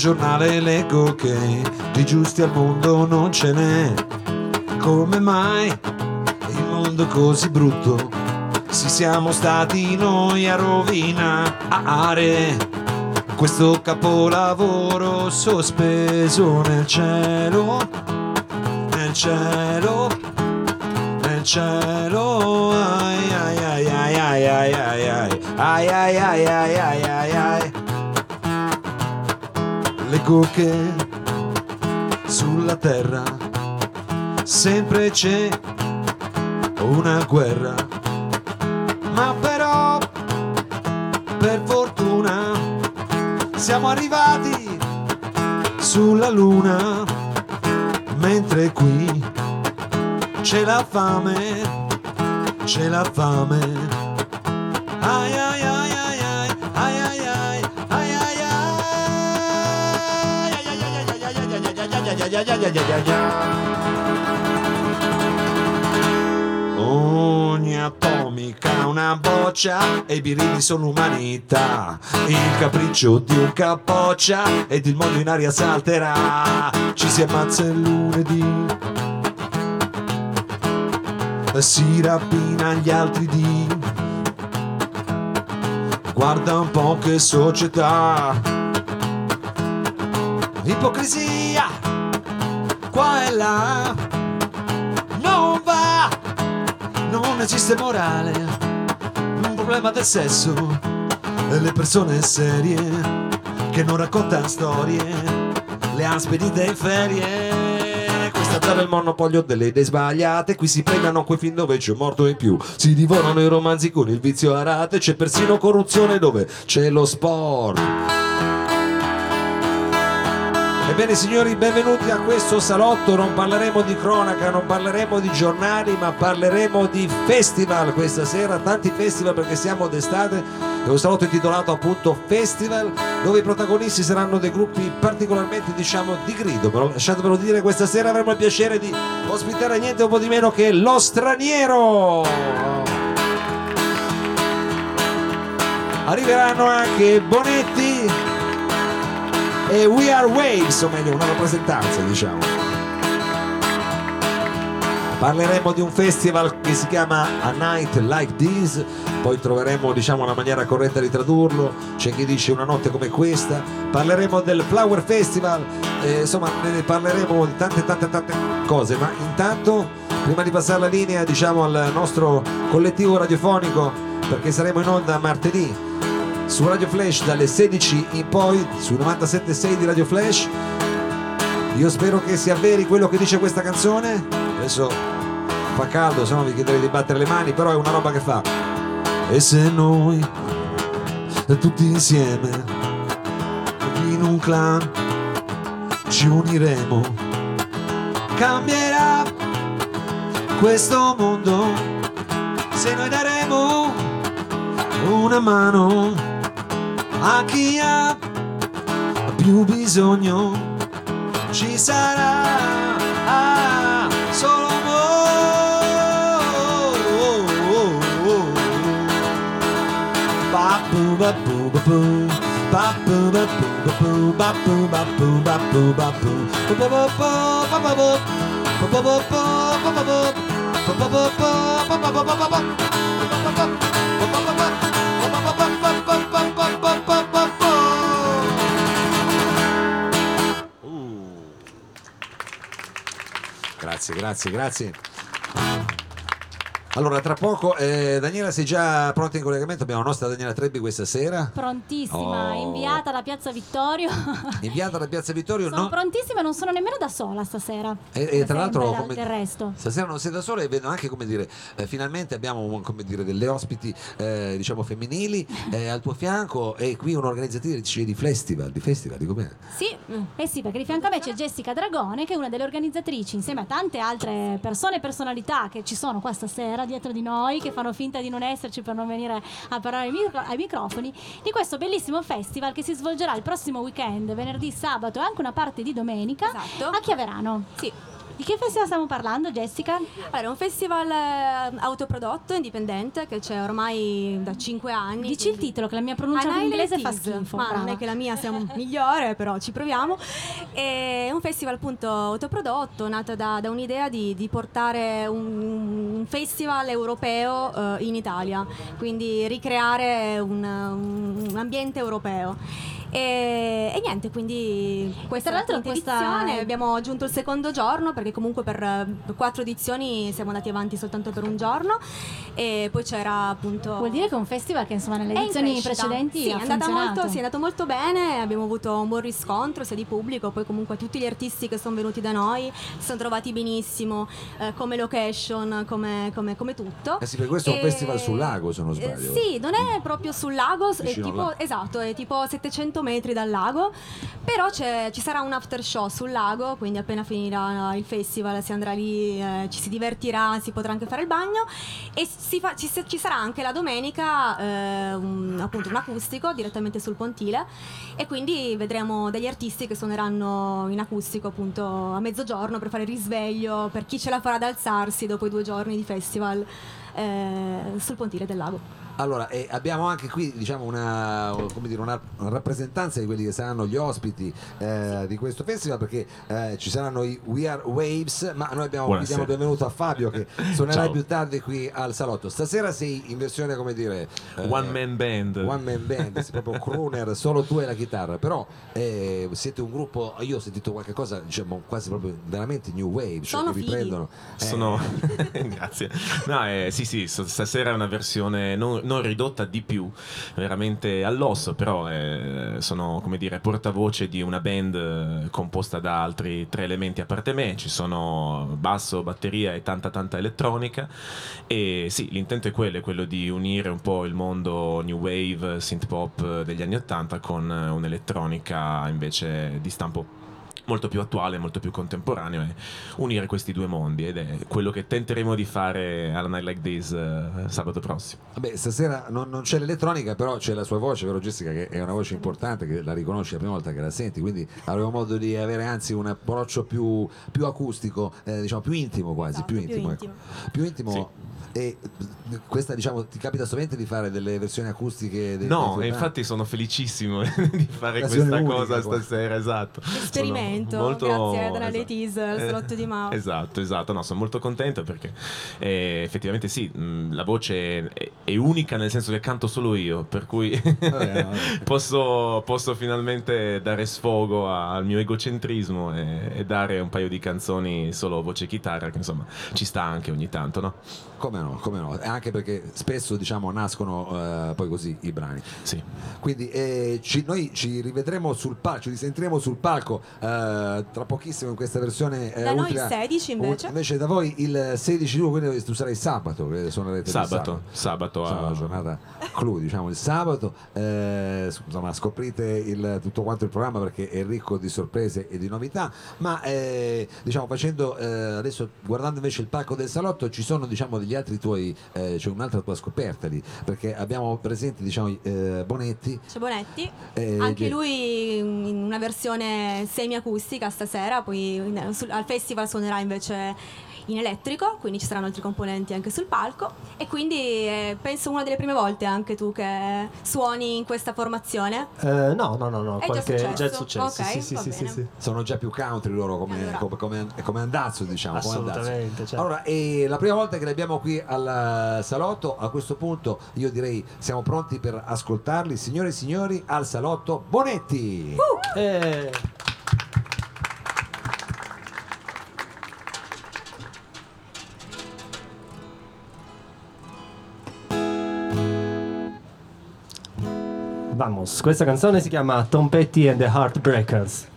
Giornale e leggo che di giusti al mondo non ce n'è. Come mai il mondo così brutto? Si siamo stati noi a rovinare questo capolavoro sospeso nel cielo, nel cielo, nel cielo. Ai ai ai ai ai ai ai ai ai ai ai ai. Leggo che sulla terra sempre c'è una guerra, ma però per fortuna siamo arrivati sulla luna, mentre qui c'è la fame, c'è la fame. Ai Ogni atomica ha una boccia e i birilli sono umanità. Il capriccio di un capoccia ed il mondo in aria salterà. Ci si ammazza il lunedì. Si rapina gli altri dì. Guarda un po' che società. Ipocrisia qua e là non va, non esiste morale, un problema del sesso e le persone serie che non raccontano storie, le han spedite in ferie. Questa già il monopolio delle idee sbagliate, qui si premiano quei film dove c'è morto in più, si divorano i romanzi con il vizio a rate, c'è persino corruzione dove c'è lo sport. Ebbene signori, benvenuti a questo salotto, non parleremo di cronaca, non parleremo di giornali, ma parleremo di festival questa sera, tanti festival perché siamo d'estate, è un salotto intitolato appunto Festival, dove i protagonisti saranno dei gruppi particolarmente diciamo di grido, però lasciatemelo dire, questa sera avremo il piacere di ospitare niente un po' di meno che Lo Straniero! Arriveranno anche Bonetti e We Are Waves, o meglio una rappresentanza diciamo. Parleremo di un festival che si chiama A Night Like This, poi troveremo diciamo la maniera corretta di tradurlo, c'è chi dice una notte come questa, parleremo del Flower Festival, eh, insomma ne parleremo di tante tante tante cose, ma intanto prima di passare la linea diciamo al nostro collettivo radiofonico, perché saremo in onda martedì su Radio Flash dalle 16 in poi su 97.6 di Radio Flash. Io spero che si avveri quello che dice questa canzone. Adesso fa caldo se no vi chiederei di battere le mani però è una roba che fa. E se noi tutti insieme in un clan ci uniremo cambierà questo mondo. Se noi daremo una mano a chi ha più bisogno ci sarà. Ah, solo amore. Ba, bu, ba, bu, ba, bu. Ba boo ba boo ba boo ba boo Grazie, grazie. Allora, tra poco, eh, Daniela, sei già pronta in collegamento? Abbiamo la nostra Daniela Trebbi questa sera. Prontissima, Oh. inviata da Piazza Vittorio. Inviata da Piazza Vittorio. Sono no- prontissima non sono nemmeno da sola stasera. E, e tra l'altro, come- del resto. stasera non sei da sola e vedo anche come dire, eh, finalmente abbiamo come dire, delle ospiti eh, diciamo femminili eh, al tuo fianco e qui un'organizzatrice di festival, di festival, di com'è? Sì, eh sì, perché di fianco a me c'è Jessica Dragone, che è una delle organizzatrici, insieme a tante altre persone e personalità che ci sono qua stasera dietro di noi, che fanno finta di non esserci per non venire a parlare ai, micro- ai microfoni, di questo bellissimo festival che si svolgerà il prossimo weekend, venerdì, sabato e anche una parte di domenica Esatto. a Chiaverano. Sì, Di che festival stiamo parlando, Jessica? allora, è un festival eh, autoprodotto, indipendente, che c'è ormai da 5 anni. Dici il quindi- titolo, che la mia pronuncia in inglese fa schifo. Ma non brava. è che la mia sia migliore, però ci proviamo. È un festival appunto autoprodotto, nato da, da un'idea di, di portare un, un festival europeo eh, in Italia, quindi ricreare un, un ambiente europeo. E, e niente, quindi questa Tra l'altro questa- edizione. Abbiamo aggiunto il secondo giorno perché comunque per eh, quattro edizioni siamo andati avanti soltanto per un giorno e poi c'era appunto Vuol dire che è un festival che insomma nelle in edizioni crescita. precedenti sì, ha è, andata funzionato. molto, sì, è andato molto bene, abbiamo avuto un buon riscontro sia di pubblico, poi comunque tutti gli artisti che sono venuti da noi si sono trovati benissimo eh, come location, come, come- come tutto. Eh sì, perché questo è un E- festival sul lago, se non eh, sbaglio. sì, non è proprio sul lago, è tipo, lago. esatto, è tipo 700 metri dal lago, però ci sarà un after show sul lago, quindi appena finirà il festival si andrà lì, eh, ci si divertirà, si potrà anche fare il bagno e fa- ci, ci sarà anche la domenica eh, un, appunto un acustico direttamente sul pontile e quindi vedremo degli artisti che suoneranno in acustico appunto a mezzogiorno per fare il risveglio per chi ce la farà ad alzarsi dopo i due giorni di festival eh, sul pontile del lago. Allora, e abbiamo anche qui diciamo una, come dire, una rappresentanza di quelli che saranno gli ospiti eh, di questo festival perché eh, ci saranno i We Are Waves, ma noi abbiamo diamo il benvenuto a Fabio che suonerà più tardi qui al salotto. Stasera sei in versione come dire eh, One man band. One man band, sei proprio crooner, solo tu e la chitarra, però eh, siete un gruppo, io ho sentito qualche cosa, diciamo quasi proprio veramente new wave, cioè Sono che riprendono. eh, Sono... Grazie. No, eh, sì, sì, stasera è una versione non, non ridotta di più, veramente all'osso, però eh, sono, come dire, portavoce di una band eh, composta da altri tre elementi a parte me, ci sono basso, batteria e tanta tanta elettronica. E sì, l'intento è quello, è quello di unire un po' il mondo new wave, synth pop eh, degli anni 80 con eh, un'elettronica invece di stampo molto più attuale, molto più contemporaneo e unire questi due mondi ed è quello che tenteremo di fare alla Night Like This eh, sabato prossimo. Vabbè, stasera non, non c'è l'elettronica, però c'è la sua voce, vero Jessica, che è una voce importante, che la riconosci la prima volta che la senti, quindi avremo modo di avere anzi un approccio più, più acustico, eh, diciamo più intimo quasi, Esatto, più più intimo. intimo. ecco. Più intimo. E questa diciamo ti capita sovente di fare delle versioni acustiche dei dei No, e brani? infatti sono felicissimo di fare questa unica, cosa qua. stasera, esatto. Esperimento, molto- grazie ad Anna esatto. Letiz, al salotto di Mao. Esatto, esatto, no, sono molto contento perché eh, effettivamente sì, mh, la voce è, è unica nel senso che canto solo io, per cui vabbè. posso, posso finalmente dare sfogo a- al mio egocentrismo e, e dare un paio di canzoni solo voce e chitarra, che insomma ci sta anche ogni tanto, no? Come no, come no, anche perché spesso diciamo nascono eh, poi così i brani. Sì. Quindi eh, ci- noi ci rivedremo sul palco, ci risentiremo sul palco eh, tra pochissimo in questa versione. eh, Da noi il 16 invece. u- invece da voi il 16 luglio, quindi tu sarai sabato, suonerete il Sabato, sabato, Sarà a- la giornata clou, diciamo il sabato. Eh, insomma, scoprite il- tutto quanto il programma perché è ricco di sorprese e di novità. Ma eh, diciamo, facendo eh, adesso guardando invece il palco del salotto, ci sono diciamo degli altri tuoi, eh, c'è un'altra tua scoperta lì, perché abbiamo presenti diciamo eh, Bonetti. C'è Bonetti, eh, anche che- lui in una versione semiacustica stasera, poi in- sul- al festival suonerà invece in elettrico, quindi ci saranno altri componenti anche sul palco e quindi eh, penso una delle prime volte anche tu che suoni in questa formazione. Eh, no, no, no, no, È già qualche successo? già è successo. Ok, sì, sì, sì, sì, bene. sì. Sono già più country loro come, Allora. come, come, come andazzo, diciamo. come andazzo. Assolutamente, certo. Allora, e la prima volta che li abbiamo qui al salotto, a questo punto io direi siamo pronti per ascoltarli. Signore e signori, al salotto Bonetti. Eh, Vamos, questa canzone si chiama Tom Petty and the Heartbreakers.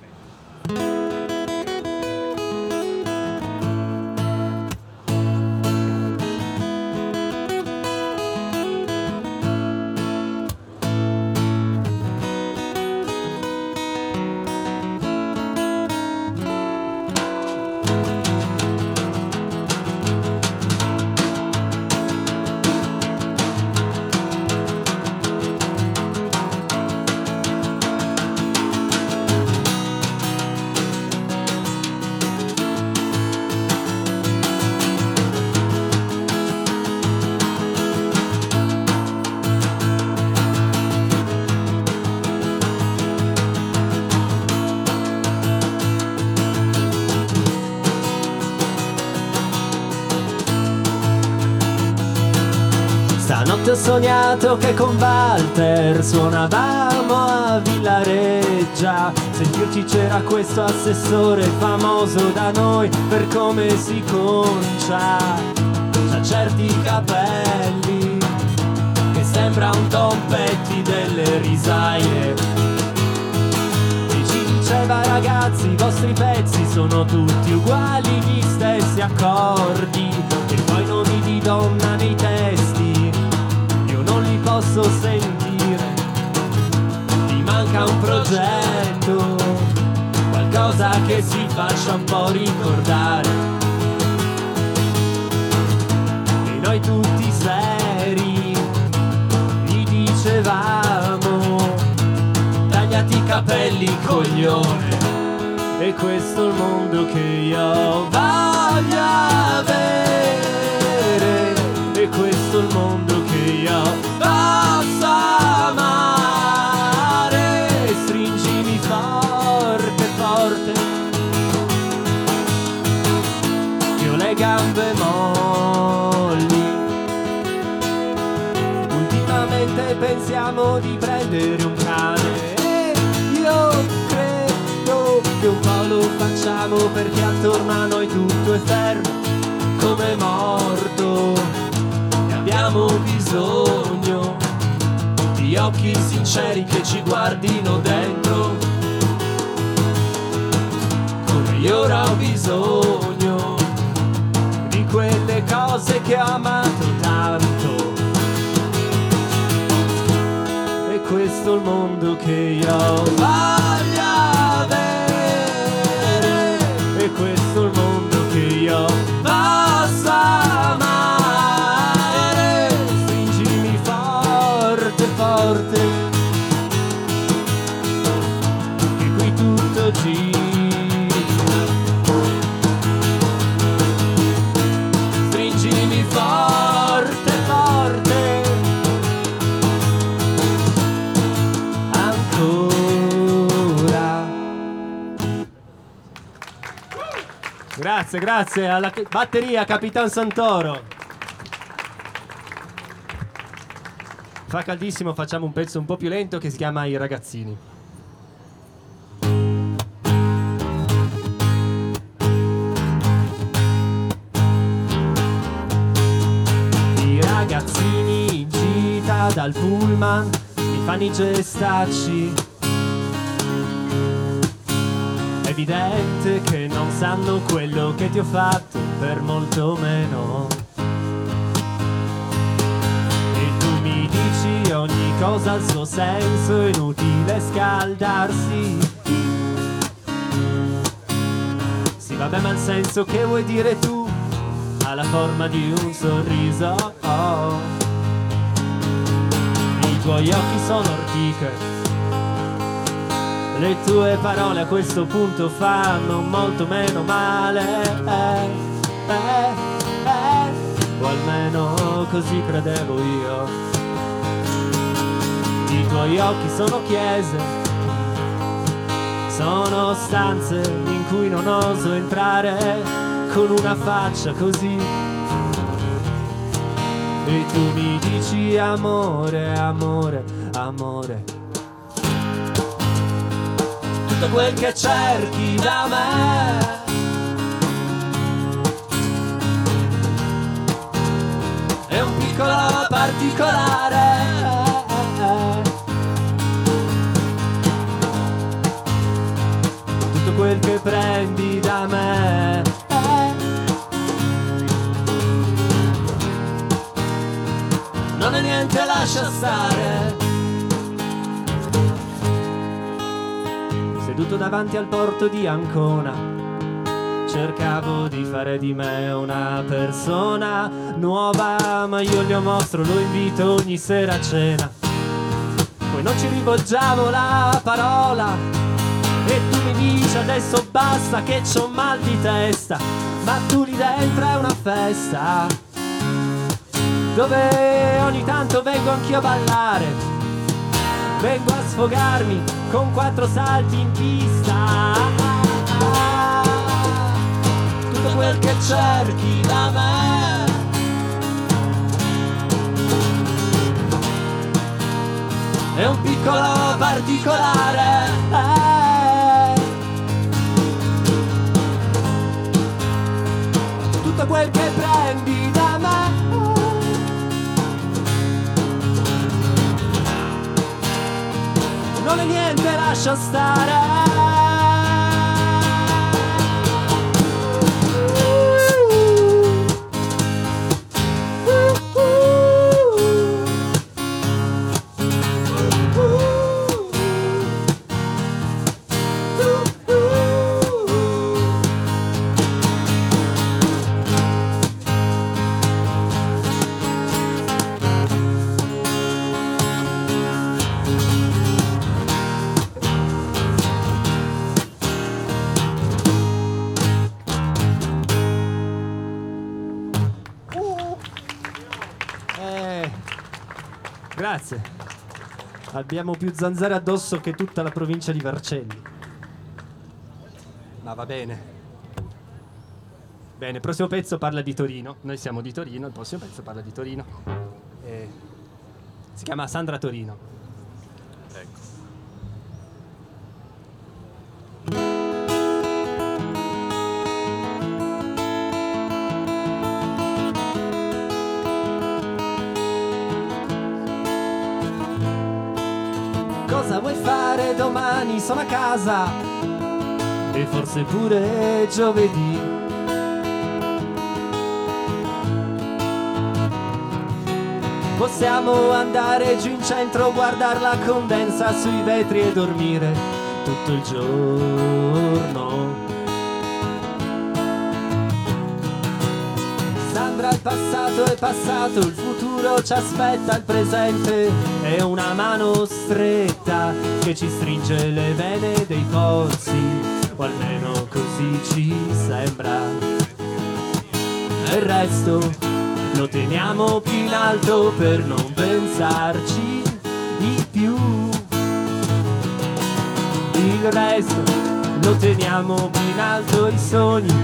Sognato che con Walter suonavamo a Villareggia. Sentirci c'era questo assessore famoso da noi per come si concia. C'ha certi capelli che sembra un Tom delle risaie. E ci diceva ragazzi i vostri pezzi sono tutti uguali, gli stessi accordi e poi nomi di donna nei testi non li posso sentire. Ti manca un progetto qualcosa che si faccia un po' ricordare. E noi tutti seri gli dicevamo tagliati i capelli coglione. E questo è il mondo che io voglio avere. E questo è il mondo io posso amare stringimi forte forte. Ho le gambe molli. Ultimamente pensiamo di prendere un cane. Io credo che un po' lo facciamo perché attorno a noi tutto è fermo come morto. E abbiamo bisogno di occhi sinceri che ci guardino dentro. Come io ora ho bisogno di quelle cose che ho amato tanto. E questo è il mondo che io voglio avere. E questo è il mondo Grazie, grazie alla batteria Capitan Santoro. Fa caldissimo, facciamo un pezzo un po' più lento che si chiama I ragazzini. I ragazzini in gita dal pullman mi fanno i gestacci. Evidente che non sanno quello che ti ho fatto per molto meno. E tu mi dici ogni cosa ha il suo senso, è inutile scaldarsi. Sì, vabbè, ma il senso che vuoi dire tu ha la forma di un sorriso. Oh. I tuoi occhi sono ortiche. Le tue parole a questo punto fanno molto meno male. eh. eh, eh, o almeno così credevo io. I tuoi occhi sono chiese, sono stanze in cui non oso entrare con una faccia così. E tu mi dici amore, amore, amore. Tutto quel che cerchi da me. È un piccolo particolare. Tutto quel che prendi da me. Non è niente, lascia stare. Seduto davanti al porto di Ancona. Cercavo di fare di me una persona nuova, ma io gli mostro, lo invito ogni sera a cena. Poi non ci rivolgiamo la parola e tu mi dici adesso basta che c'ho mal di testa, ma tu lì dentro è una festa dove ogni tanto vengo anch'io a ballare, vengo a sfogarmi con quattro salti in pista. Tutto quel che cerchi da me. È un piccolo particolare. eh. Tutto quel che prendi Non niente, lascia stare. Grazie. Abbiamo più zanzare addosso che tutta la provincia di Vercelli. Ma va bene. Bene, il prossimo pezzo parla di Torino. Noi siamo di Torino, il prossimo pezzo parla di Torino. Eh, si chiama Sandra Torino. Domani? Sono a casa. E forse pure giovedì. Possiamo andare giù in centro, guardare la condensa sui vetri e dormire tutto il giorno. Sandra, il passato è passato, il futuro ci aspetta, il presente è una mano stretta che ci stringe le vene dei polsi, o almeno così ci sembra. Il resto lo teniamo più in alto per non pensarci di più. Il resto lo teniamo più in alto i sogni,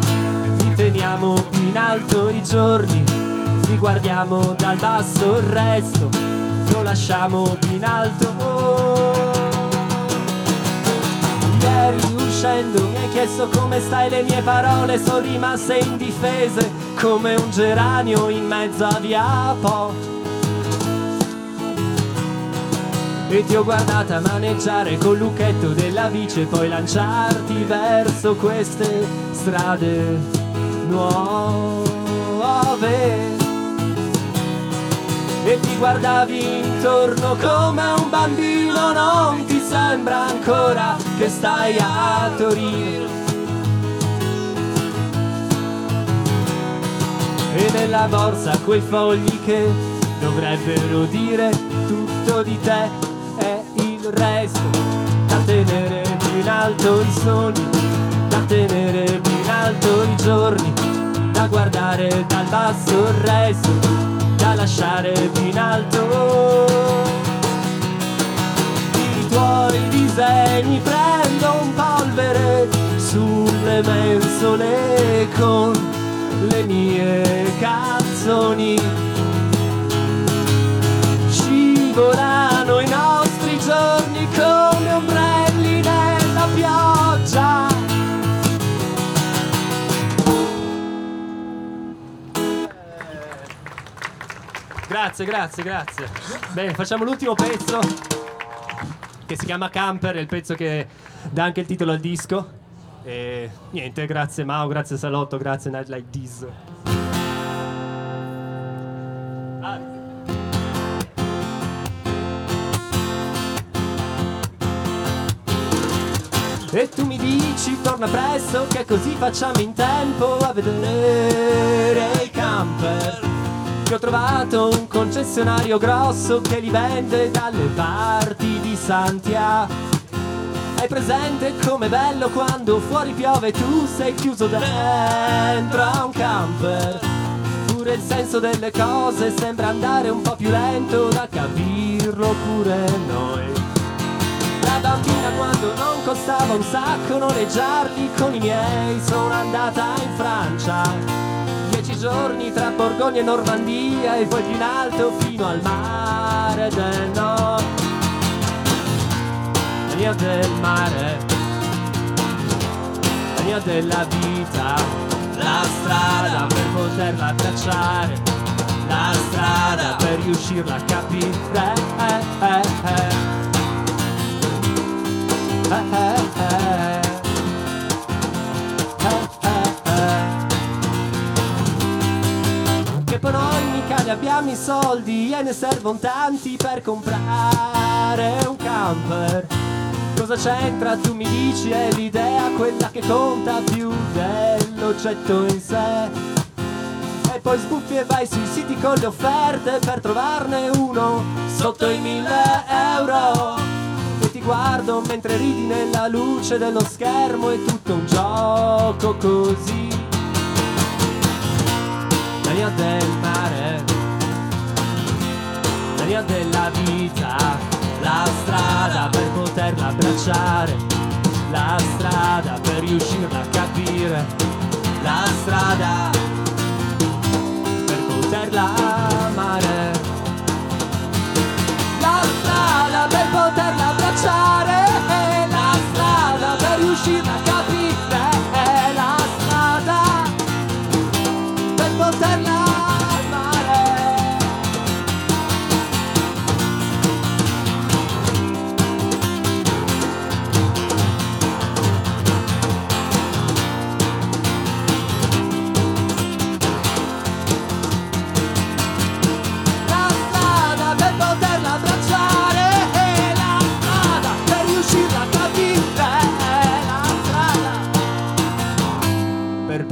li teniamo più in alto i giorni, li guardiamo dal basso il resto, lasciamo in alto. Ieri uscendo mi hai chiesto come stai le mie parole sono rimaste indifese come un geranio in mezzo a via Po. E ti ho guardata maneggiare col lucchetto della bici e poi lanciarti verso queste strade nuove. E ti guardavi intorno come un bambino, non ti sembra ancora che stai a Torino. E nella borsa quei fogli che dovrebbero dire tutto di te e il resto da tenere in alto i sogni, da tenere in alto i giorni, da guardare dal basso il resto, da lasciare più in alto. I tuoi disegni prendo un polvere sulle mensole con le mie canzoni. Scivolano Grazie, grazie, grazie. Bene, facciamo l'ultimo pezzo che si chiama Camper, è il pezzo che dà anche il titolo al disco. E niente, grazie Mao, grazie Salotto, grazie Night Like This. Ah. E tu mi dici torna presto che così facciamo in tempo a vedere il camper Che ho trovato un concessionario grosso che li vende dalle parti di Santiago hai presente com'è bello quando fuori piove tu sei chiuso dentro a un camper? Pure il senso delle cose sembra andare un po' più lento da capirlo pure noi. Da bambina quando non costava un sacco noleggiarli con i miei sono andata in Francia. Giorni tra Borgogna e Normandia e poi più in alto fino al mare del nord linea del mare, la linea della vita, la strada per poterla tracciare, la strada per riuscirla a capire. Eh, eh, eh. Eh, eh, eh. Noi mica ne abbiamo i soldi e ne servono tanti per comprare un camper. Cosa c'entra? Tu mi dici è l'idea quella che conta più dell'oggetto in sé. E poi sbuffi e vai sui siti con le offerte per trovarne uno sotto i mille euro. E ti guardo mentre ridi nella luce dello schermo, è tutto un gioco così. La linea del mare, la linea della vita, la strada per poterla abbracciare, la strada per riuscirla a capire, la strada per poterla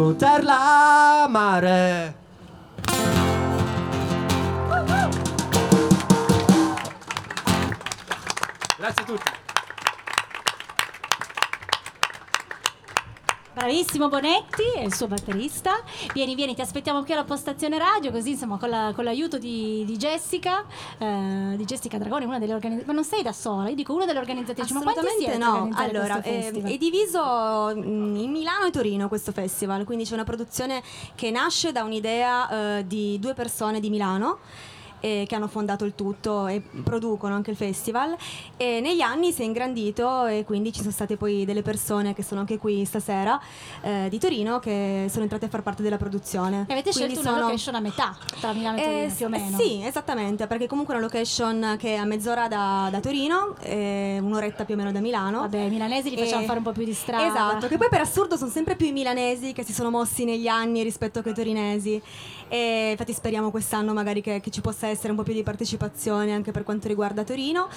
poterla amare. Bravissimo Bonetti e il suo batterista. Vieni, vieni, ti aspettiamo qui alla postazione radio, così insomma con, la- con l'aiuto di, di Jessica, eh, di Jessica Dragoni, una delle organizzatrici. Ma non sei da sola, io dico una delle organizzatrici. Ma quanti Assolutamente siete no. Allora, eh, è diviso mm, in Milano e Torino questo festival, quindi c'è una produzione che nasce da un'idea eh, di due persone di Milano. Eh, che hanno fondato il tutto e producono anche il festival e negli anni si è ingrandito e quindi ci sono state poi delle persone che sono anche qui stasera eh, di Torino che sono entrate a far parte della produzione E avete Quindi scelto una sono- location a metà tra Milano e Torino, eh, più o meno. Sì, esattamente, perché comunque è una location che è a mezz'ora da, da Torino, un'oretta più o meno da Milano. Vabbè, i milanesi li facciamo fare un po' più di strada. Esatto, che poi per assurdo sono sempre più i milanesi che si sono mossi negli anni rispetto che i torinesi. E infatti speriamo quest'anno magari che, che ci possa possa essere un po' più di partecipazione anche per quanto riguarda Torino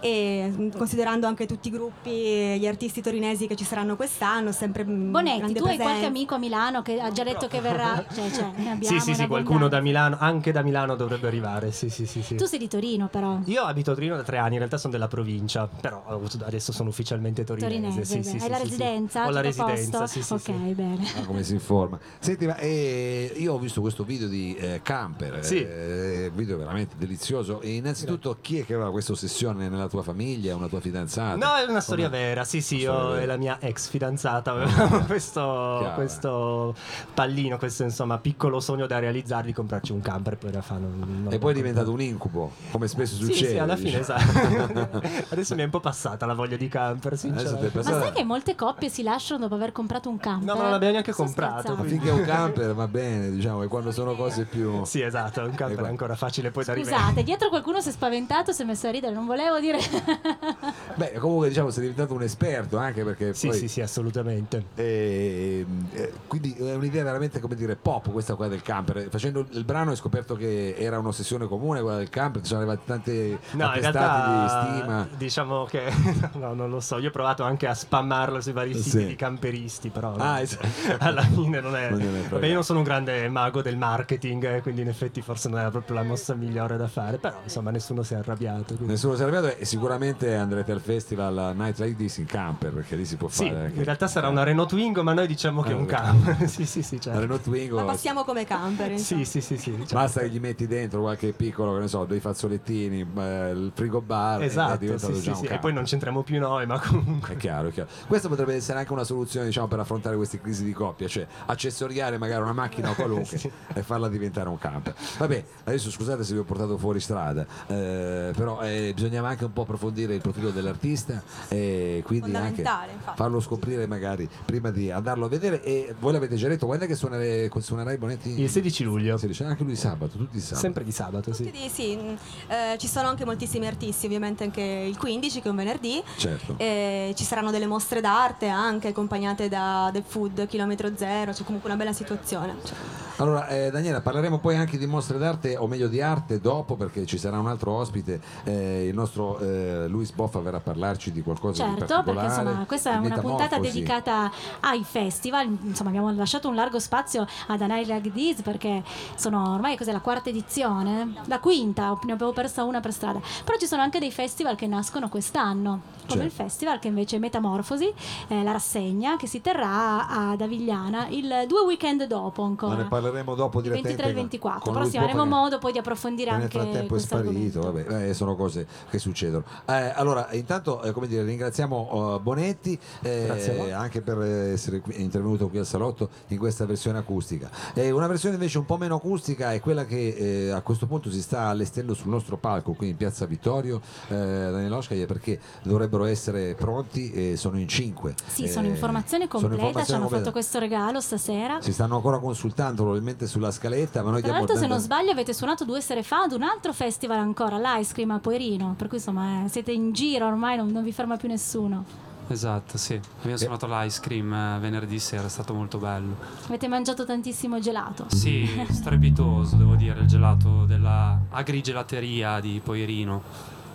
e mm, considerando anche tutti i gruppi e gli artisti torinesi che ci saranno quest'anno, sempre mm, Bonetti, tu hai qualche presenza. amico a Milano che ha già detto che verrà? Cioè, cioè, Sì, sì, sì, qualcuno da. Milano, anche da Milano dovrebbe arrivare. Sì, sì, sì, sì. Tu sei di Torino però. Io abito a Torino da tre anni, in realtà sono della provincia, però adesso sono ufficialmente torinese. Torinese, sì, sì, hai sì, la residenza? Ho la residenza, sì, sì, Ok, sì. bene. Ah, come si informa. Senti, ma eh, io ho visto questo video di eh, Camper, Sì. eh, video veramente delizioso. E innanzitutto, chi è che aveva questa ossessione nella tua famiglia? Una tua fidanzata? No, è una storia Come- vera, sì, sì, Una io vera. e la mia ex fidanzata avevamo questo, questo pallino, questo insomma piccolo sogno da realizzare di comprarci un camper, poi in realtà non, non E poi è diventato un incubo, come spesso Sì, succede. sì, alla fine, diciamo. esatto. Adesso mi è un po' passata la voglia di camper, sinceramente. Ma sai che molte coppie si lasciano dopo aver comprato un camper? No, ma non l'abbiamo neanche comprato, finché è un camper va bene, diciamo, e quando sono cose più... Sì, esatto, un camper è ancora facile poi da rivedere. Scusate, dietro qualcuno si è spaventato, si è messo a ridere, non volevo dire... Beh, comunque diciamo sei diventato un esperto anche perché Sì, poi... sì, sì, assolutamente. Eh, eh, quindi è un'idea veramente come dire pop questa qua del camper facendo il brano hai scoperto che era un'ossessione comune quella del camper ti sono arrivati tanti No, realtà di stima diciamo che no, non lo so, io ho provato anche a spammarlo sui vari siti Sì. di camperisti, però. Ah, esatto. alla fine non è... Non frega. Vabbè, io non sono un grande mago del marketing, eh, quindi in effetti forse non era proprio la mossa migliore da fare, però insomma nessuno si è arrabbiato. quindi- nessuno si è arrabbiato e sicuramente andrete al festival Night Like This in camper perché lì si può Sì, fare anche in realtà sarà una Renault Twingo, ma noi diciamo che è un Ah, camper. sì, sì, sì, la certo. Renault Twingo Ma passiamo come camper. insomma. Sì, sì, sì, sì. certo. basta che gli metti dentro qualche piccolo che ne so dei fazzolettini eh, il frigo bar e Esatto, diventato sì, sì, un sì. E poi non c'entriamo più noi, ma comunque... È chiaro, è chiaro. Questa potrebbe essere anche una soluzione diciamo, per affrontare queste crisi di coppia, cioè accessoriare magari una macchina o qualunque Sì. e farla diventare un camper. Vabbè, adesso scusate se vi ho portato fuori strada, eh, però eh, bisognava anche un po' approfondire il profilo dell'artista e quindi anche infatti. farlo scoprire magari prima di andarlo a vedere. E voi l'avete già detto, quando è che suonare- suonerai Bonetti? Il 16 luglio. 16, anche lui sabato, tutti i sabati. Sempre di sabato, sì. Quindi sì, mm, eh, ci sono anche moltissimi artisti, ovviamente anche il 15 che è un venerdì. Certo. E ci saranno delle mostre d'arte anche accompagnate da del food chilometro zero, c'è comunque una bella situazione. Cioè, Allora, eh, Daniela, parleremo poi anche di mostre d'arte, o meglio di arte, dopo, perché ci sarà un altro ospite. eh, il nostro eh, Luis Boffa verrà a parlarci di qualcosa di Certo, particolare. perché insomma questa è di una puntata dedicata ai festival, insomma abbiamo lasciato un largo spazio ad A Night Like This perché sono ormai cos'è la quarta edizione? La quinta, ne avevo persa una per strada. Però ci sono anche dei festival che nascono quest'anno, come Certo. il festival che invece è Metamorfosi, eh, la rassegna che si terrà ad Avigliana il due weekend dopo ancora. Parleremo dopo il direttamente 23 e il con- 24, con però sì, avremo modo poi di approfondire che nel anche frattempo è sparito, argomento. vabbè, eh, sono cose che succedono. Eh, allora, intanto, eh, come dire, ringraziamo eh, Bonetti eh, anche per essere qui- intervenuto qui al salotto in questa versione acustica. Eh, una versione invece un po' meno acustica è quella che eh, a questo punto si sta allestendo sul nostro palco qui in Piazza Vittorio, eh, Daniel Oshkaya, perché dovrebbero essere pronti e sono in cinque. Sì, sono informazione sono completa, ci hanno completa. fatto questo regalo stasera. Si stanno ancora consultando probabilmente sulla scaletta, ma noi Tra l'altro, se non sbaglio, avete suonato due sere fa ad un altro festival ancora, l'Ice Cream a Poirino. Per cui insomma eh, siete in giro ormai, non, non vi ferma più nessuno. Esatto, sì. Abbiamo suonato l'ice cream eh, venerdì sera, è stato molto bello. Avete mangiato tantissimo gelato. Sì, strepitoso, devo dire, il gelato della agrigelateria di Poirino.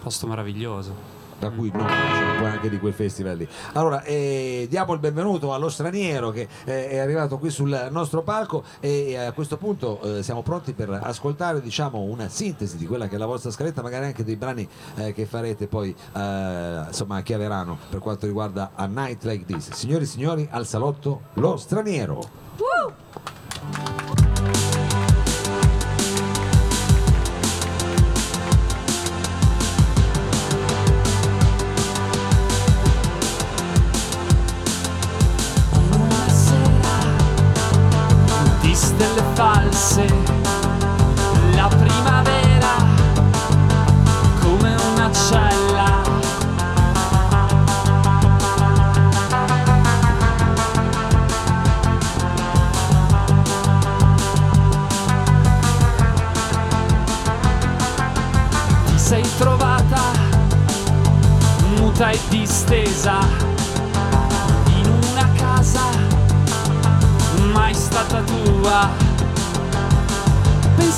Posto meraviglioso. Da cui no, diciamo, poi anche di quel festival lì. Allora, eh, diamo il benvenuto allo straniero che eh, è arrivato qui sul nostro palco e a questo punto eh, siamo pronti per ascoltare diciamo una sintesi di quella che è la vostra scaletta, magari anche dei brani eh, che farete poi eh, insomma a Chiaverano per quanto riguarda A Night Like This. Signori e signori, al salotto lo straniero. Una false, la primavera come una cella. Ti sei trovata muta e distesa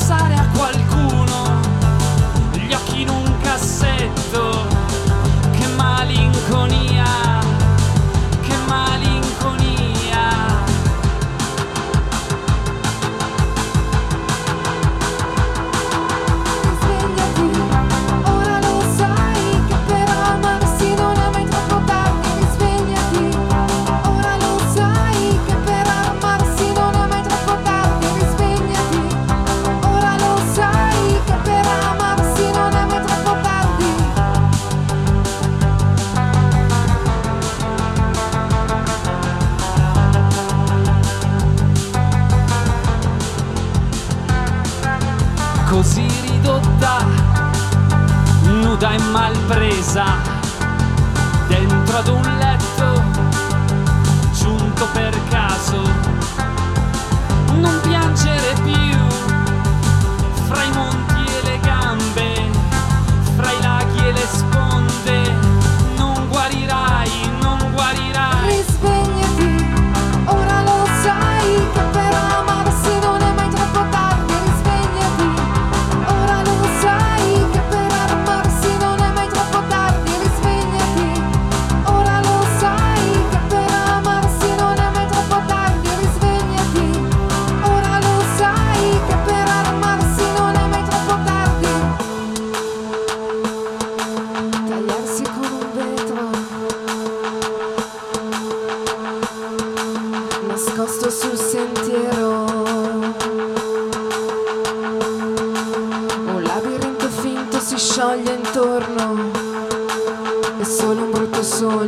Pensare a qualcuno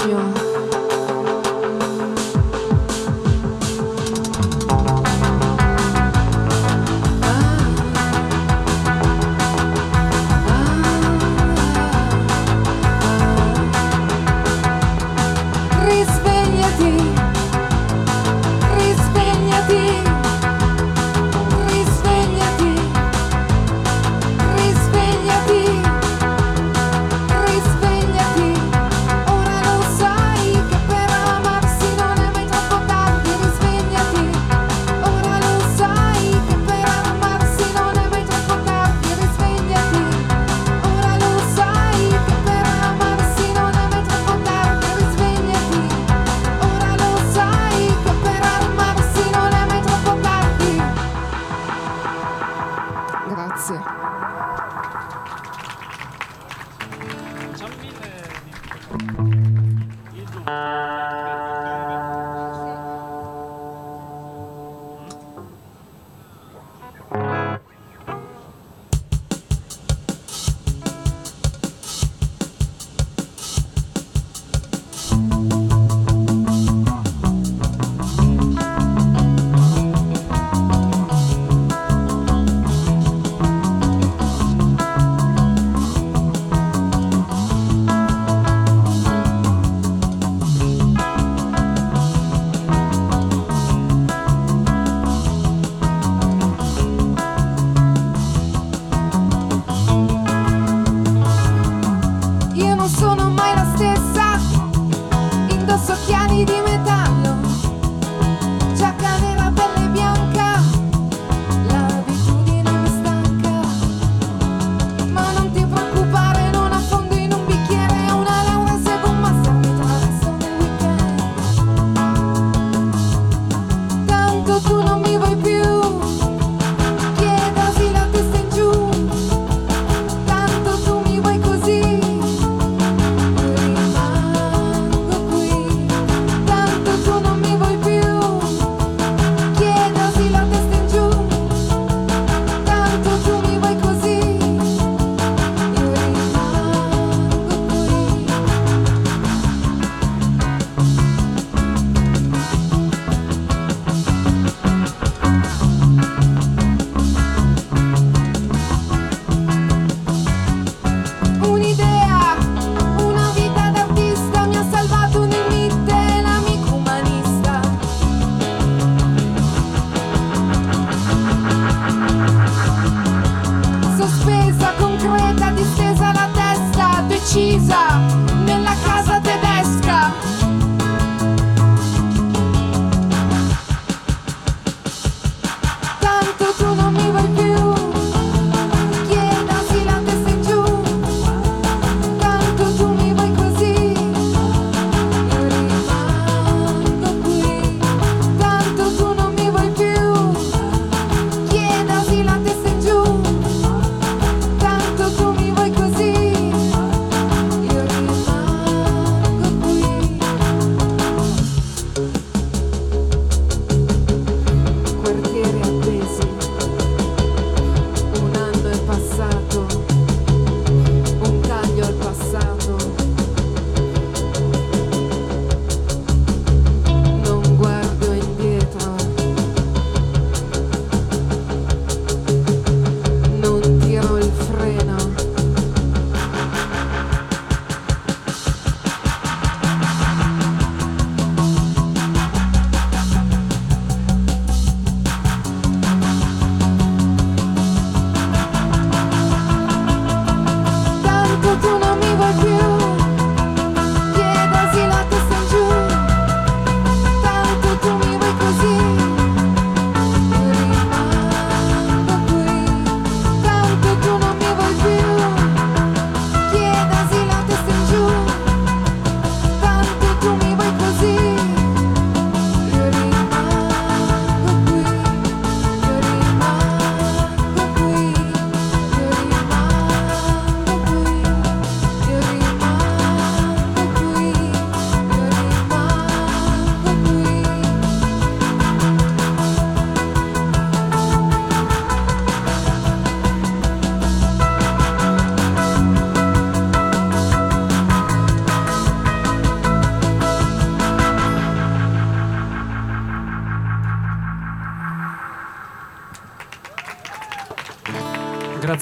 sogno. Risvegliati,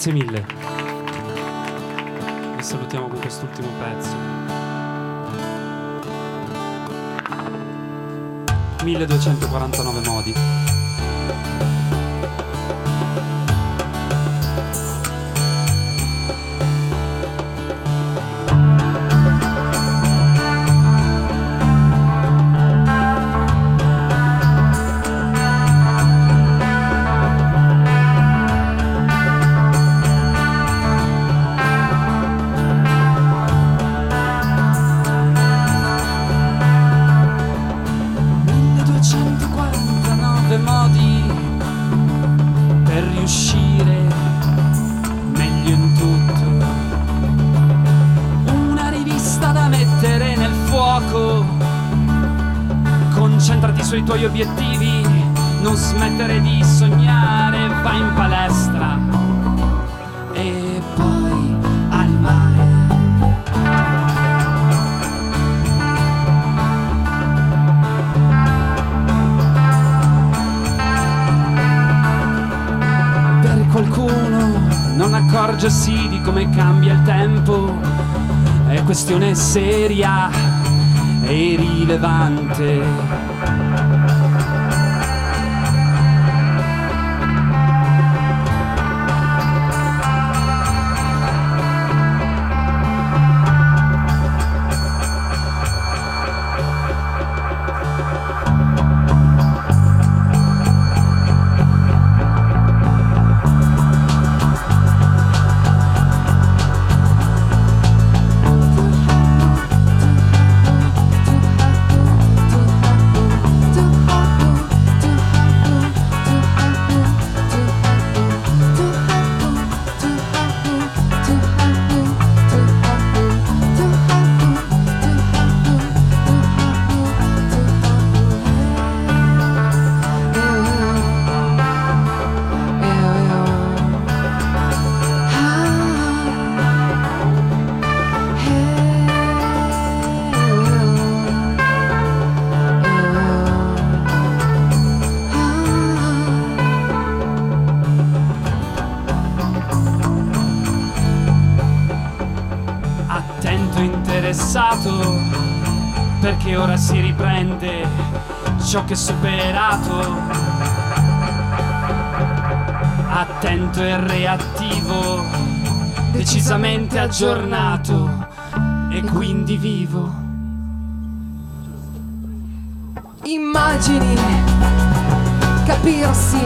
grazie mille. Vi salutiamo con quest'ultimo pezzo. 1249 modi. Ciò che è superato. Attento e reattivo, decisamente aggiornato e quindi vivo. Immagini, capirsi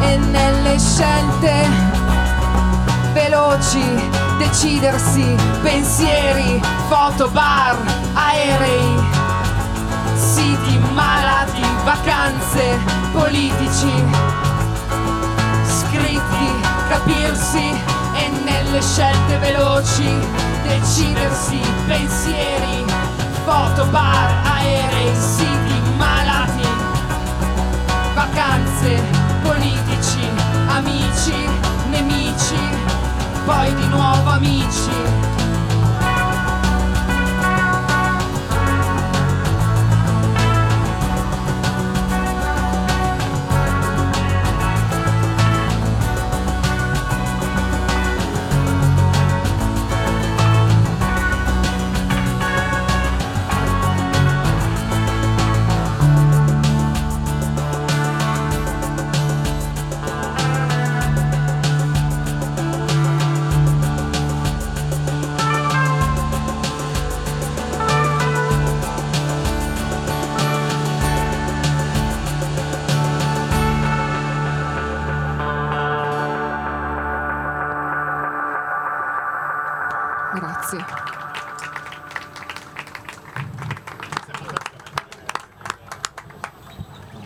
e nelle scelte veloci decidersi, pensieri, fotobar, aerei, malati, vacanze, politici, scritti, capirsi e nelle scelte veloci decidersi, pensieri, fotobar, aerei, siti malati, vacanze, politici, amici, nemici, poi di nuovo amici.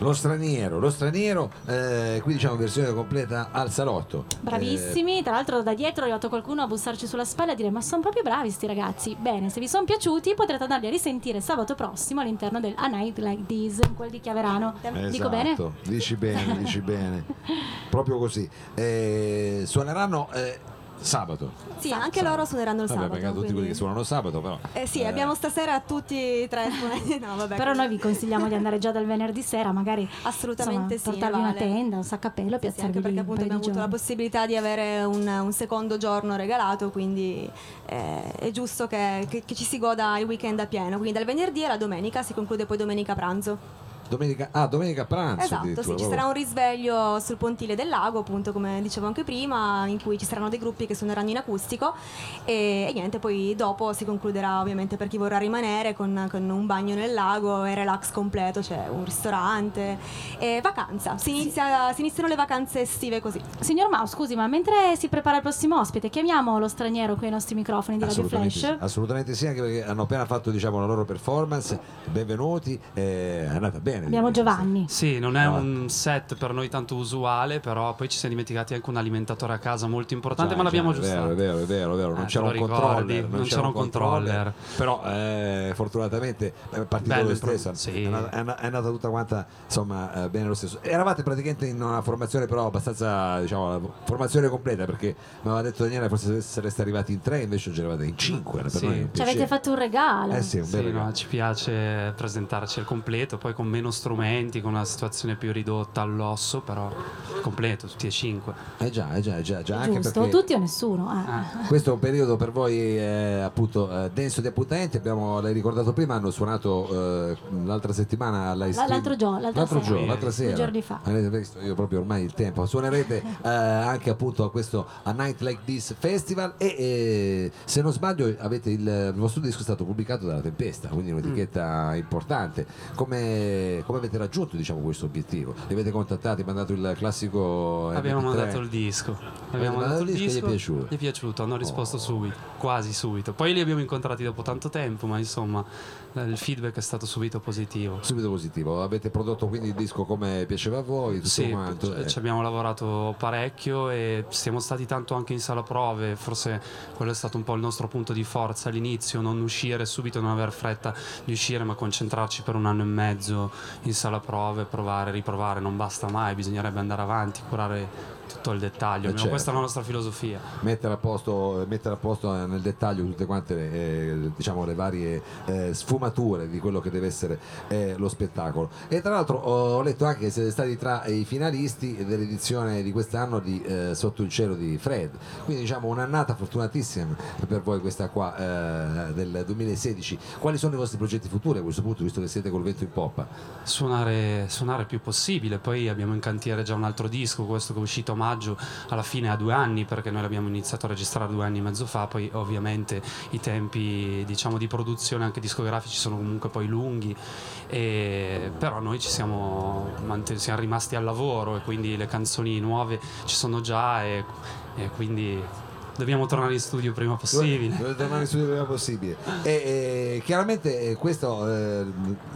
Lo straniero, lo straniero, eh, qui diciamo versione completa al salotto. Bravissimi, tra l'altro da dietro è arrivato qualcuno a bussarci sulla spalla e a dire ma sono proprio bravi sti ragazzi. Bene, se vi sono piaciuti potrete andarli a risentire sabato prossimo all'interno del A Night Like This, quel di Chiaverano. Eh, Dico bene? esatto, dici bene, dici bene. Proprio così. Eh, suoneranno eh, sabato. Sì, anche loro suoneranno il Vabbè, sabato. perché tutti quelli che suonano sabato, però. Eh sì, abbiamo stasera tutti e tre esponenti. No, vabbè. Però noi vi consigliamo di andare già dal venerdì sera, magari Assolutamente insomma, sì, portarvi una vale. tenda, un sacco a pelo, Sì, piazzarvi anche perché un appunto abbiamo avuto la possibilità di avere un, un secondo giorno regalato, quindi eh, è giusto che, che- che ci si goda il weekend a pieno. Quindi dal venerdì alla domenica si conclude poi domenica pranzo. Domenica, ah, domenica pranzo. Esatto, sì, ci sarà un risveglio sul pontile del lago, appunto come dicevo anche prima, in cui ci saranno dei gruppi che suoneranno in acustico e, e niente, poi dopo si concluderà ovviamente per chi vorrà rimanere con, con un bagno nel lago e relax completo, c'è un ristorante e vacanza, si, inizia- si iniziano le vacanze estive così. Signor Mau, scusi, ma mentre si prepara il prossimo ospite, chiamiamo lo straniero con i nostri microfoni di Radio Assolutamente Flash. sì, assolutamente sì, anche perché hanno appena fatto diciamo, la loro performance. Benvenuti, eh, è andata bene. Abbiamo direi. Giovanni. Sì, non è Ah. un set per noi tanto usuale, però poi ci siamo dimenticati anche un alimentatore a casa molto importante, Già, ma l'abbiamo già, È aggiustato. vero, è vero, è vero, è vero. non Eh, c'era un lo controller. ricordi, non c'era un controller. Però eh, fortunatamente è partito Bello lo stesso. sì. È, andata, è tutta quanta insomma eh, bene lo stesso. Eravate praticamente in una formazione però abbastanza, diciamo, formazione completa perché mi aveva detto Daniele forse sareste arrivati in tre, invece oggi eravate in cinque. Sì. Ci avete fatto un regalo. Eh sì, un bel Sì, regalo. no, ci piace presentarci al completo, poi con meno strumenti, con una situazione più ridotta all'osso, però completo, tutti e cinque. Eh già, eh già, eh già, già anche Giusto, perché tutti o nessuno? eh. Questo è un periodo per voi eh, appunto eh, denso di appuntamenti, abbiamo, l'hai ricordato prima, hanno suonato eh, l'altra settimana alla L- l'altro giorno, l'altra l'altro sera. giorno, l'altra Due sera. giorni fa. Avete visto, io proprio ormai il tempo. Suonerete eh, anche appunto a questo A Night Like This Festival e eh, se non sbaglio avete il, il vostro disco è stato pubblicato dalla Tempesta, quindi un'etichetta importante. Come, come avete raggiunto diciamo questo obiettivo? Li avete contattati, mandato il classico Abbiamo MP3? mandato il disco. Abbiamo mandato il disco gli è piaciuto? Gli è piaciuto, hanno risposto Oh. subito, quasi subito. Poi li abbiamo incontrati dopo tanto tempo, ma insomma il feedback è stato subito positivo. Subito positivo, avete prodotto quindi il disco come piaceva a voi, Sì, quanto. ci- eh. ci abbiamo lavorato parecchio e siamo stati tanto anche in sala prove, forse quello è stato un po' il nostro punto di forza all'inizio, non uscire subito, non aver fretta di uscire, ma concentrarci per un anno e mezzo in sala prove, provare, riprovare, non basta mai, bisognerebbe andare avanti, curare tutto il dettaglio, certo. questa è la nostra filosofia. mettere a posto, mettere a posto nel dettaglio tutte quante le, eh, diciamo, le varie eh, sfumature di quello che deve essere eh, lo spettacolo. E tra l'altro ho letto anche che siete stati tra i finalisti dell'edizione di quest'anno di eh, Sotto il cielo di Fred. Quindi diciamo un'annata fortunatissima per voi questa qua eh, del 2016. Quali sono i vostri progetti futuri a questo punto, visto che siete col vento in poppa? Suonare, suonare il più possibile, poi abbiamo in cantiere già un altro disco, questo che è uscito a maggio, alla fine ha due anni perché noi l'abbiamo iniziato a registrare due anni e mezzo fa, poi ovviamente i tempi diciamo, di produzione anche discografici sono comunque poi lunghi, e- però noi ci siamo, siamo rimasti al lavoro e quindi le canzoni nuove ci sono già e, e quindi dobbiamo tornare in studio prima possibile. Dovete tornare in studio prima possibile. E, e chiaramente eh, questo, eh,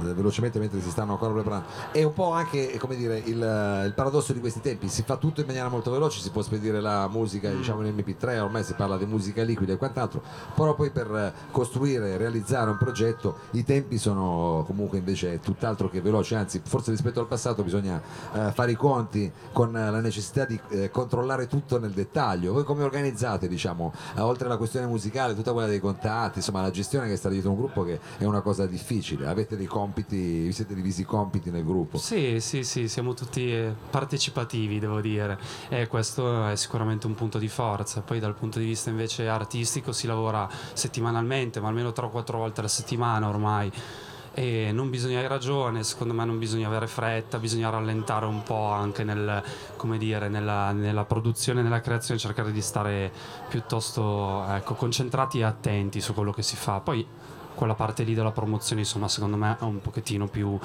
velocemente mentre si stanno ancora preparando, è un po' anche come dire, il, il paradosso di questi tempi. Si fa tutto in maniera molto veloce, si può spedire la musica diciamo in MP3, ormai si parla di musica liquida e quant'altro, però poi per eh, costruire e realizzare un progetto i tempi sono comunque invece tutt'altro che veloci, anzi forse rispetto al passato bisogna eh, fare i conti con eh, la necessità di eh, controllare tutto nel dettaglio. Voi come organizzate, diciamo, eh, oltre alla questione musicale, tutta quella dei contatti, insomma, la gestione che sta dietro un gruppo che è una cosa difficile. Avete dei compiti, vi siete divisi i compiti nel gruppo? Sì, sì, sì, siamo tutti eh, partecipativi, devo dire, e questo è sicuramente un punto di forza. Poi dal punto di vista invece artistico si lavora settimanalmente, ma almeno 3 o 4 volte alla settimana ormai. E non bisogna, hai ragione, secondo me non bisogna avere fretta, bisogna rallentare un po' anche nel, dire, nella, nella produzione, nella creazione, cercare di stare piuttosto ecco, concentrati e attenti su quello che si fa. Poi quella parte lì della promozione, insomma, secondo me è un pochettino più.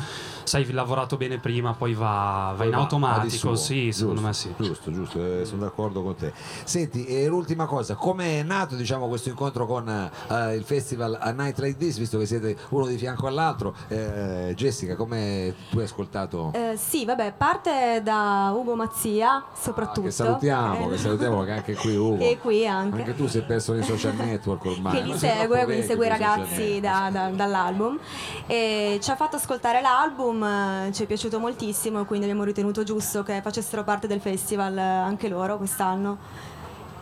Sai, lavorato bene prima, poi va, va Poi in va- va automatico. suo. Sì, secondo me Giusto, sì. Giusto, giusto, eh, sono d'accordo con te. Senti, e l'ultima cosa, come è nato diciamo, questo incontro con eh, il festival A Night Like This, visto che siete uno di fianco all'altro? Eh, Jessica, come tu hai ascoltato? Eh, sì, vabbè, parte da Ugo Mazzia, soprattutto. Ah, che salutiamo, Eh, che salutiamo che anche qui Ugo. E qui anche. Anche tu sei perso nei social network ormai. che li segue, quindi segue i ragazzi da- da- dall'album. E ci ha fatto ascoltare l'album, eh, ci è piaciuto moltissimo, quindi abbiamo ritenuto giusto che facessero parte del festival eh, anche loro quest'anno.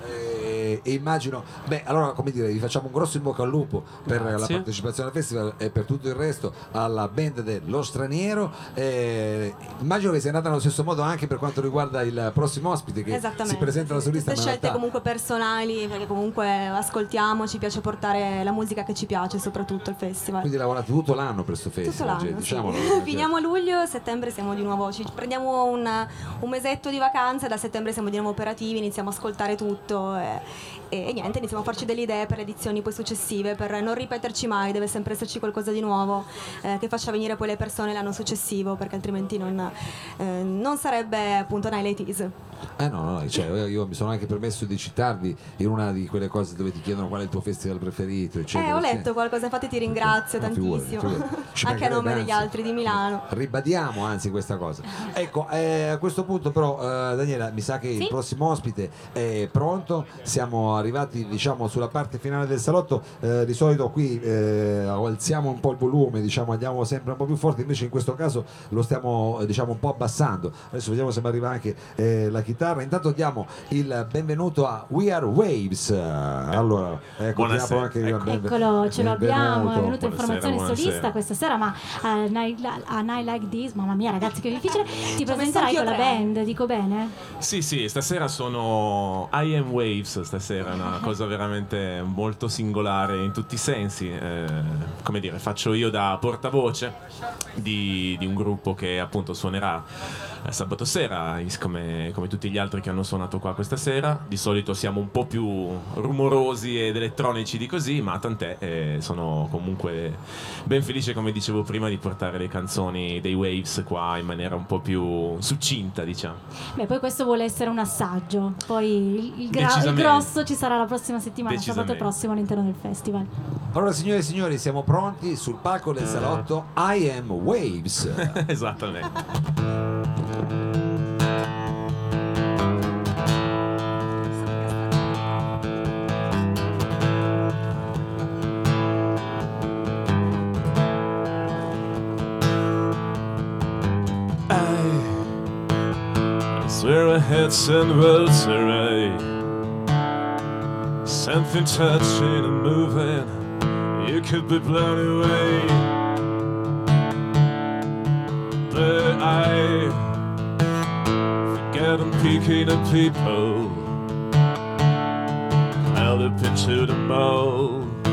Eh, e immagino, beh, allora come dire, vi facciamo un grosso in bocca al lupo per la Grazie. partecipazione al festival e per tutto il resto alla band dello straniero. Eh, immagino che sia andata allo stesso modo anche per quanto riguarda il prossimo ospite che si presenta la sì. solista. In scelte realtà- comunque personali, perché comunque ascoltiamo, ci piace portare la musica che ci piace, soprattutto al festival. Quindi lavorate tutto l'anno per questo Tutto festival, l'anno, cioè, sì. diciamolo. Finiamo a luglio, a settembre siamo di nuovo, ci prendiamo un, un mesetto di vacanze, da settembre siamo di nuovo operativi, iniziamo a ascoltare tutto e, e niente, iniziamo a farci delle idee per le edizioni poi successive, per non ripeterci mai, deve sempre esserci qualcosa di nuovo eh, che faccia venire poi le persone l'anno successivo, perché altrimenti non, eh, non sarebbe appunto Nile Is. Eh no, no, cioè, io mi sono anche permesso di citarvi in una di quelle cose dove ti chiedono qual è il tuo festival preferito, eccetera. Eh, ho eccetera. letto qualcosa, infatti ti ringrazio No, figurati, tantissimo, figurati. Ci anche a nome mancherebbe, degli anzi. altri di Milano. Ribadiamo anzi questa cosa. Ecco, eh, a questo punto però eh, Daniela, mi sa che il Sì? prossimo ospite è pronto, siamo arrivati diciamo sulla parte finale del salotto, Eh, di solito qui eh, alziamo un po' il volume, diciamo andiamo sempre un po' più forte, invece in questo caso lo stiamo eh, diciamo un po' abbassando. Adesso vediamo se mi arriva anche eh, la chitarra. Intanto diamo il benvenuto a We Are Waves. Allora, ecco, anche ecco. Eccolo, ce lo abbiamo, è venuto in formazione Buonasera, solista questa sera, ma a Night, a Night Like This, mamma mia ragazzi che difficile, ti presenterai con la band, dico bene? Sì, sì, stasera sono I Am Waves, stasera è una cosa veramente molto singolare in tutti i sensi. Eh, come dire, faccio io da portavoce di, di un gruppo che appunto suonerà eh, sabato sera, come, come tutti gli altri che hanno suonato qua questa sera. Di solito siamo un po' più rumorosi ed elettronici di così, ma tant'è, eh, sono comunque ben felice, come dicevo prima, di portare le canzoni dei Waves qua in maniera un po' più succinta, diciamo. Beh, poi questo vuole essere un assaggio, poi il, gra- il grosso ci sarà la prossima settimana, sabato prossimo all'interno del festival. Allora signore e signori siamo pronti sul palco del salotto I Am Waves. Esattamente. I swear I had some words right. Something touching and moving, you could be blown away. But I forget I'm peeking at people, piled up into the mold,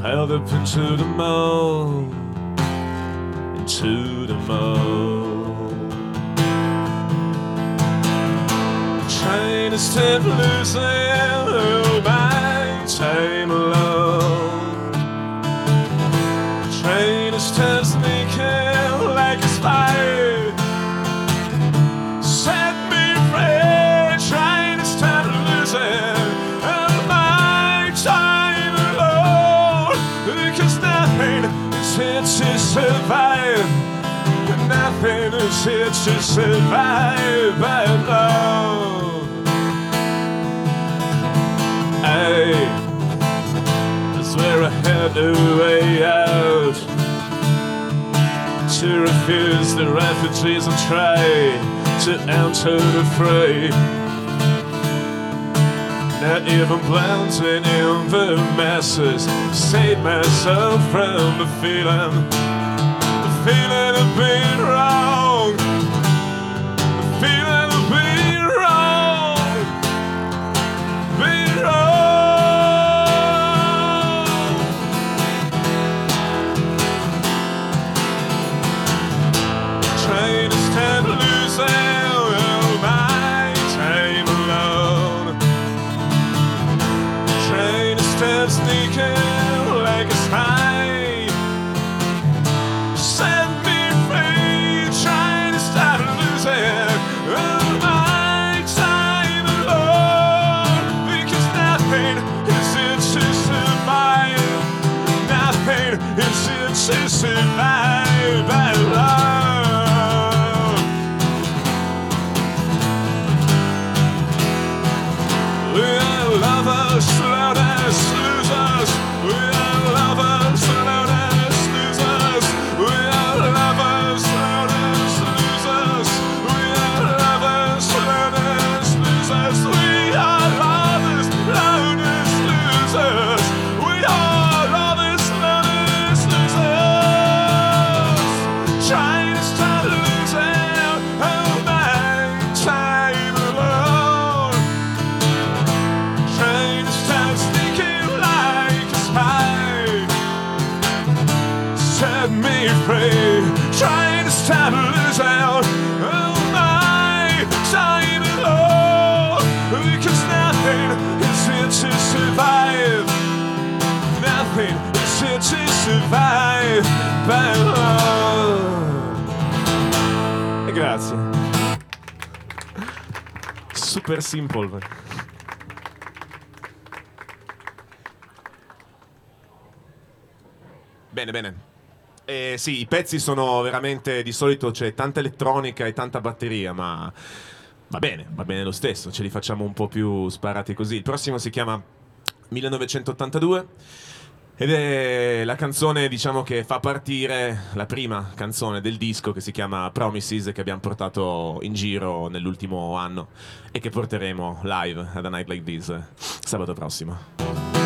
piled up into the mold, into the mold. Trying to stop losing all my time alone. To survive alone. Hey, that's where I had a way out to refuse the refugees and try to enter the fray. Not even blending in the masses, save myself from the feeling, the feeling of being wrong, feeling the pain. Super simple. Bene, bene. Eh, sì, i pezzi sono veramente di solito c'è tanta elettronica e tanta batteria, ma va bene, va bene lo stesso, ce li facciamo un po' più sparati così. Il prossimo si chiama 1982 ed è la canzone, diciamo, che fa partire la prima canzone del disco che si chiama Promises che abbiamo portato in giro nell'ultimo anno e che porteremo live ad A Night Like This eh, sabato prossimo.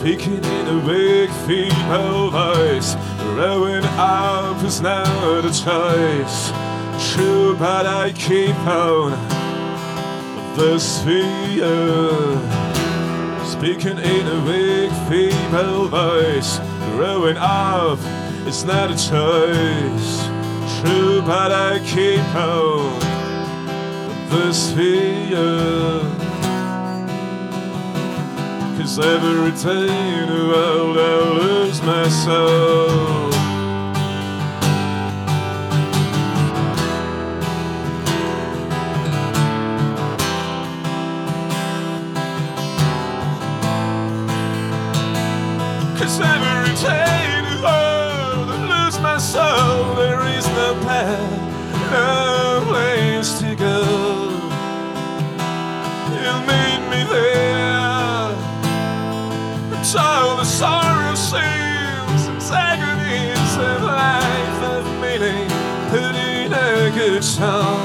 Speaking in a weak female voice, growing up is not a choice. True, but I keep on this fear. Speaking in a weak female voice, growing up is not a choice. True, but I keep on this fear. Cause every day in the world I lose my soul. Cause every day in the world I lose my soul. There is no path, no the sorrow and agonies of life of meaning put in a good song.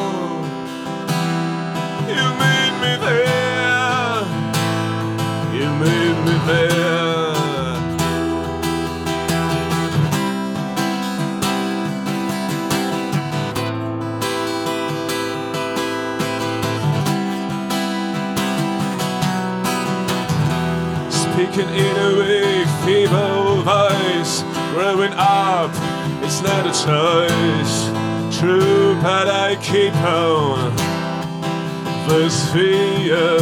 Up, it's not a choice. True, but I keep on this fear.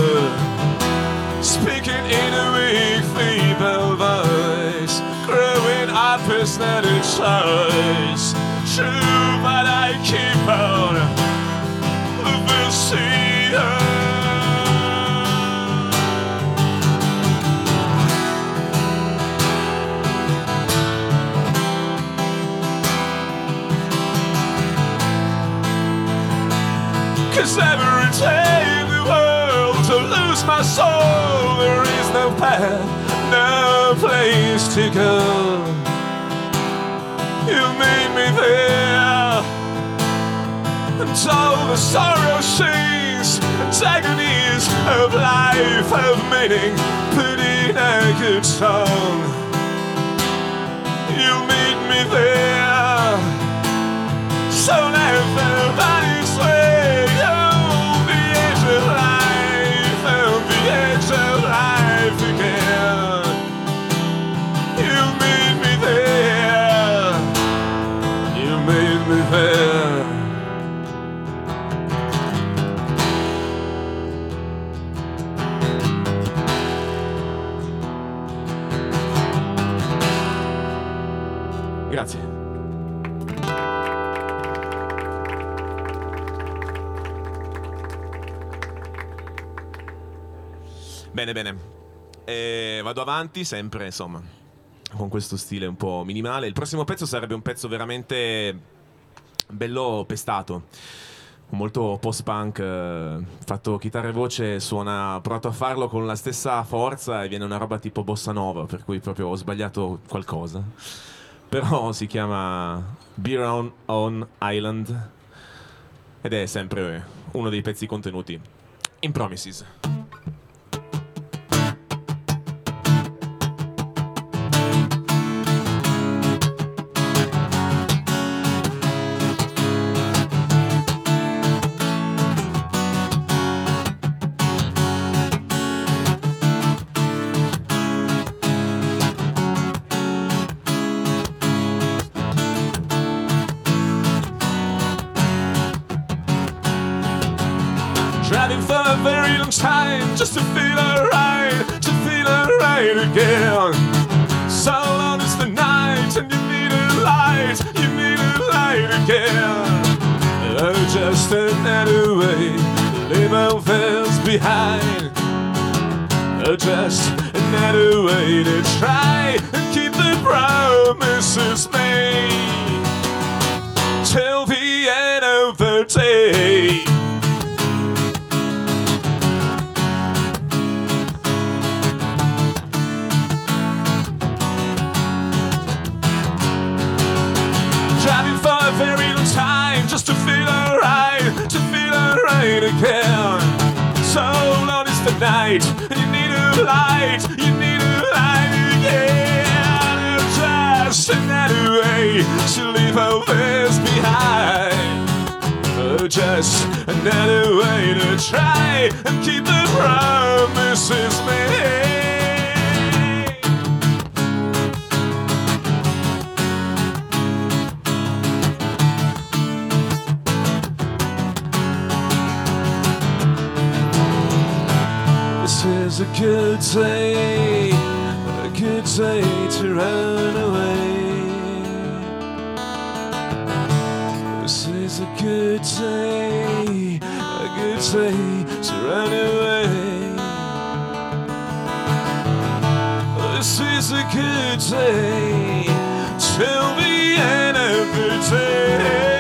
Speaking in a weak, feeble voice. Growing up is not a choice. True, but I keep on this fear. Cause every day in the world to lose my soul, there is no path, no place to go. You meet me there, and all the sorrow scenes, antagonies of life, of meaning, put in a good song. You meet me there, so let Bene, bene. Eh, vado avanti, sempre insomma, con questo stile un po' minimale. Il prossimo pezzo sarebbe un pezzo veramente bello pestato. Molto post-punk, eh, fatto chitarra e voce, suona, provato a farlo con la stessa forza e viene una roba tipo bossa nova, per cui proprio ho sbagliato qualcosa. Però si chiama Beer on, on Island ed è sempre uno dei pezzi contenuti in Promises. Behind. Just another way to try and keep the promises made till the end of the day. And you need a light, you need a light again. Just another way to leave all this behind. Oh, just another way to try and keep the promises made. A good day, a good day to run away. This is a good day, a good day to run away. This is a good day till the end of the day.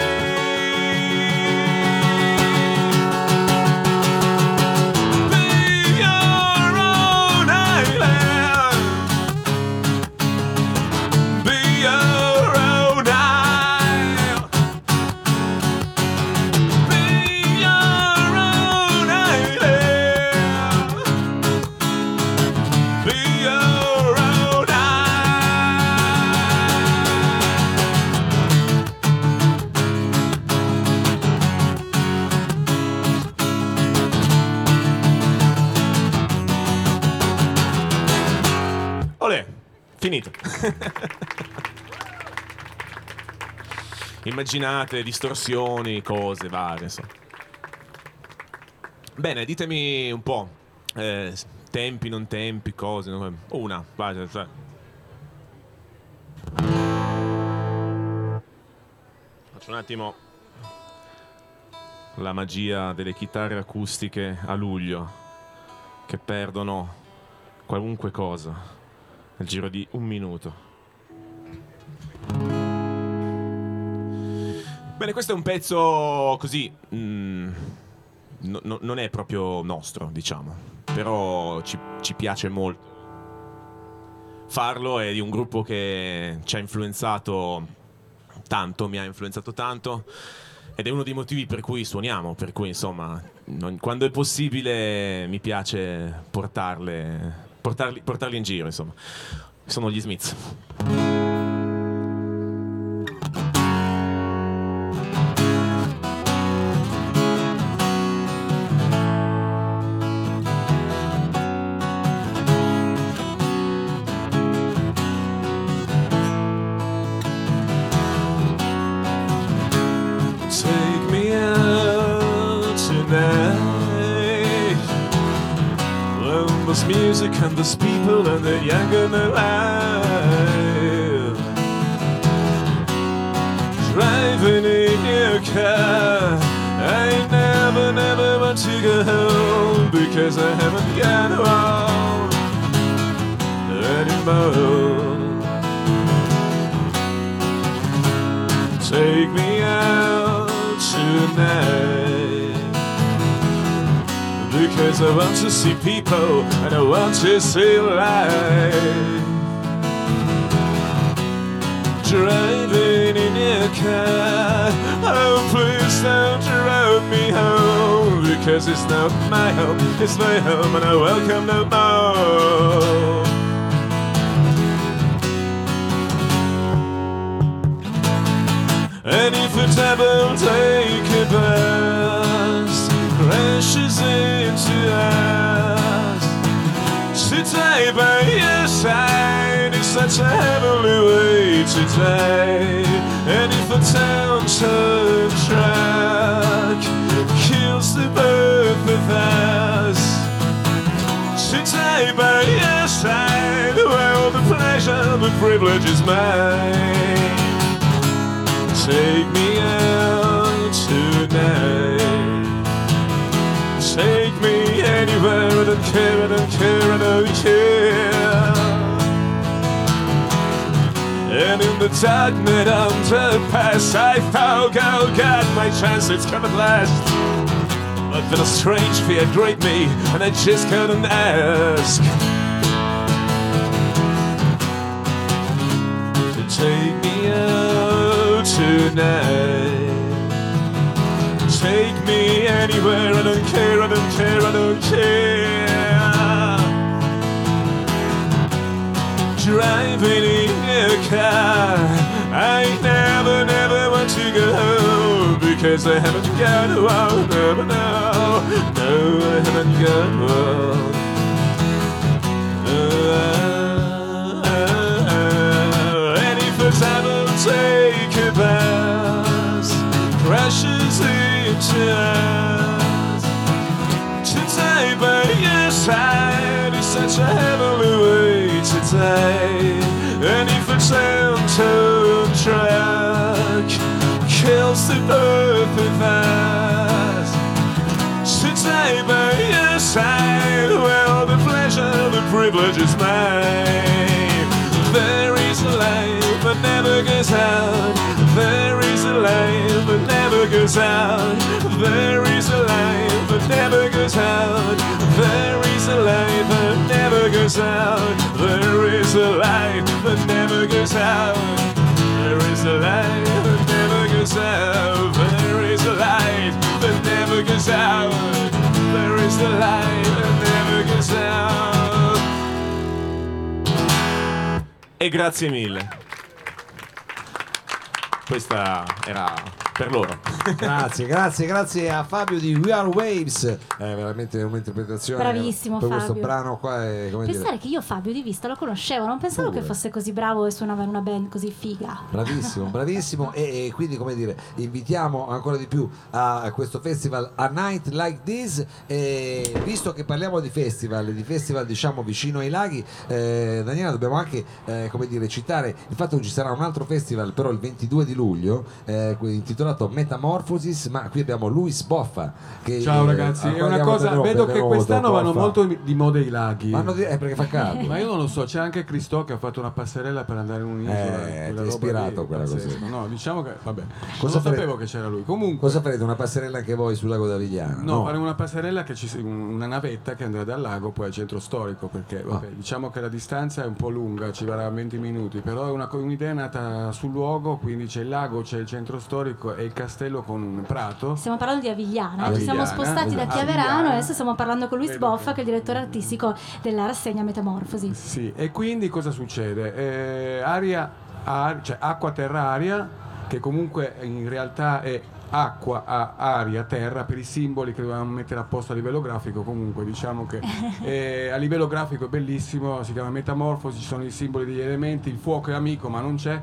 Finito. Immaginate distorsioni, cose varie, insomma. Bene, ditemi un po'. eh, tempi, non tempi, cose. no? Una, vai. cioè, cioè. Faccio un attimo la magia delle chitarre acustiche a luglio che perdono qualunque cosa nel giro di un minuto. Bene, questo è un pezzo così. mm, no- no- non è proprio nostro, diciamo. Però ci, ci piace molto. Farlo è di un gruppo che ci ha influenzato tanto, mi ha influenzato tanto. Ed è uno dei motivi per cui suoniamo, per cui insomma, non- quando è possibile mi piace portarle, portarli, portarli in giro, insomma. Sono gli Smiths. See life. Driving in your car, oh please don't drive me home because it's not my home, it's my home and I welcome no more. And if a devil take a bus, crashes into us, today by your side is such a heavenly way to die. And if the town turn track kills the both of us, today by your side, well, the pleasure, the privilege is mine. Take me out tonight. Anywhere, I don't care, I don't care, I don't care. And in the dark night underpass, I found, oh God, my chance, it's come at last. But then a strange fear gripped me, and I just couldn't ask. To take me out tonight. Take me anywhere, I don't care, I don't care, I don't care. Driving in a car, I never, never want to go home because I haven't got one, never know, no, I haven't got one. Uh, and if the time will take To today, but yes, I is such a heavenly way to today. And if a gentle track kills the earth with us today, but yes, I well, the pleasure, the privilege is mine. There is a life, but never gets out. There is a life that never goes out. There is a life that never goes out. There is a life that never goes out. There is a life that never goes out. There is a life that never goes out. There is a light that never goes out. There is a light that never goes out. E grazie mille. Questa era per loro. Grazie, grazie, grazie a Fabio di We Are Waves. È veramente un'interpretazione. Bravissimo, per questo Fabio. brano qua è come Pensare dire. che io Fabio di vista lo conoscevo, non pensavo Pure. che fosse così bravo e suonava in una band così figa. Bravissimo, bravissimo e, e quindi come dire invitiamo ancora di più a, a questo festival A Night Like This e visto che parliamo di festival, di festival diciamo vicino ai laghi eh, Daniela dobbiamo anche eh, come dire citare il fatto che ci sarà un altro festival però il 22 di luglio eh, intitolato Metamorphosis ma qui abbiamo Luis Boffa che Ciao ragazzi, è una cosa, vedo che quest'anno vanno molto di moda i laghi. Vanno di- eh, perché fa caldo. Ma io non lo so, c'è anche Cristo che ha fatto una passerella per andare in un'isola. Eh, è ispirato lì, quella così. No, diciamo che, vabbè, Cosa non farete- sapevo che c'era lui. Comunque, Cosa farete? Una passerella anche voi sul lago d'Avigliano? No, faremo una passerella che ci una navetta che andrà dal lago poi al centro storico perché vabbè, diciamo che la distanza è un po' lunga, ci vorrà 20 minuti, però è una, un'idea nata sul luogo, quindi c'è il lago, c'è il centro storico e il castello con un prato. Stiamo parlando di Avigliana, ci siamo spostati da esatto. Chiaverano e adesso stiamo parlando con Luis Boffa che è il direttore artistico della rassegna Metamorfosi. Sì, e quindi cosa succede? Eh, aria, ar- cioè acqua, terra, aria, che comunque in realtà è acqua, a- aria, terra per i simboli che dovevamo mettere apposta a livello grafico. Comunque diciamo che eh, a livello grafico è bellissimo, si chiama Metamorfosi, ci sono i simboli degli elementi, il fuoco è amico ma non c'è.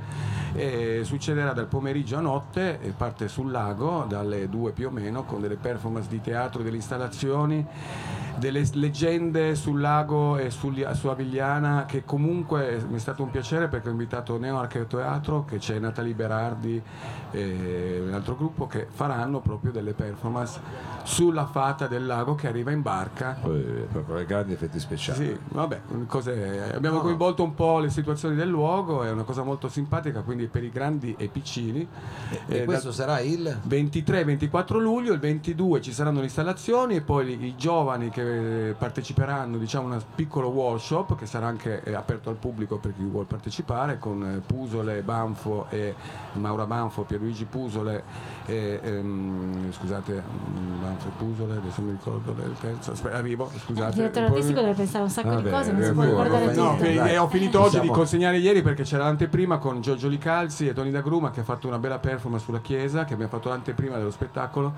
E succederà dal pomeriggio a notte, parte sul lago dalle due più o meno con delle performance di teatro, delle installazioni delle leggende sul lago e sugli- su Avigliana che comunque mi è stato un piacere perché ho invitato Neo Archeteatro che c'è Natalie Berardi e un altro gruppo che faranno proprio delle performance sulla fata del lago che arriva in barca con i grandi effetti speciali. sì, vabbè, cose- abbiamo No. coinvolto un po' le situazioni del luogo, è una cosa molto simpatica, quindi per i grandi e piccini. E Eh, questo sarà il 23-24 luglio, il 22 ci saranno le installazioni e poi i giovani che parteciperanno, diciamo, a un piccolo workshop che sarà anche eh, aperto al pubblico per chi vuole partecipare con eh, Pusole, Banfo e Maura Banfo, Pierluigi Pusole e ehm, scusate, mm, Banfo e Pusole, adesso mi ricordo il terzo, aspetta, arrivo, Il scusate. direttore Poi- artistico deve pensare un sacco Vabbè, di cose, non si eh, può poi- ricordare. No, e ho finito oggi siamo- di consegnare ieri perché c'era l'anteprima con Giorgio Licalzi e Tony D'Agruma che ha fatto una bella performance sulla chiesa, che abbiamo fatto l'anteprima dello spettacolo.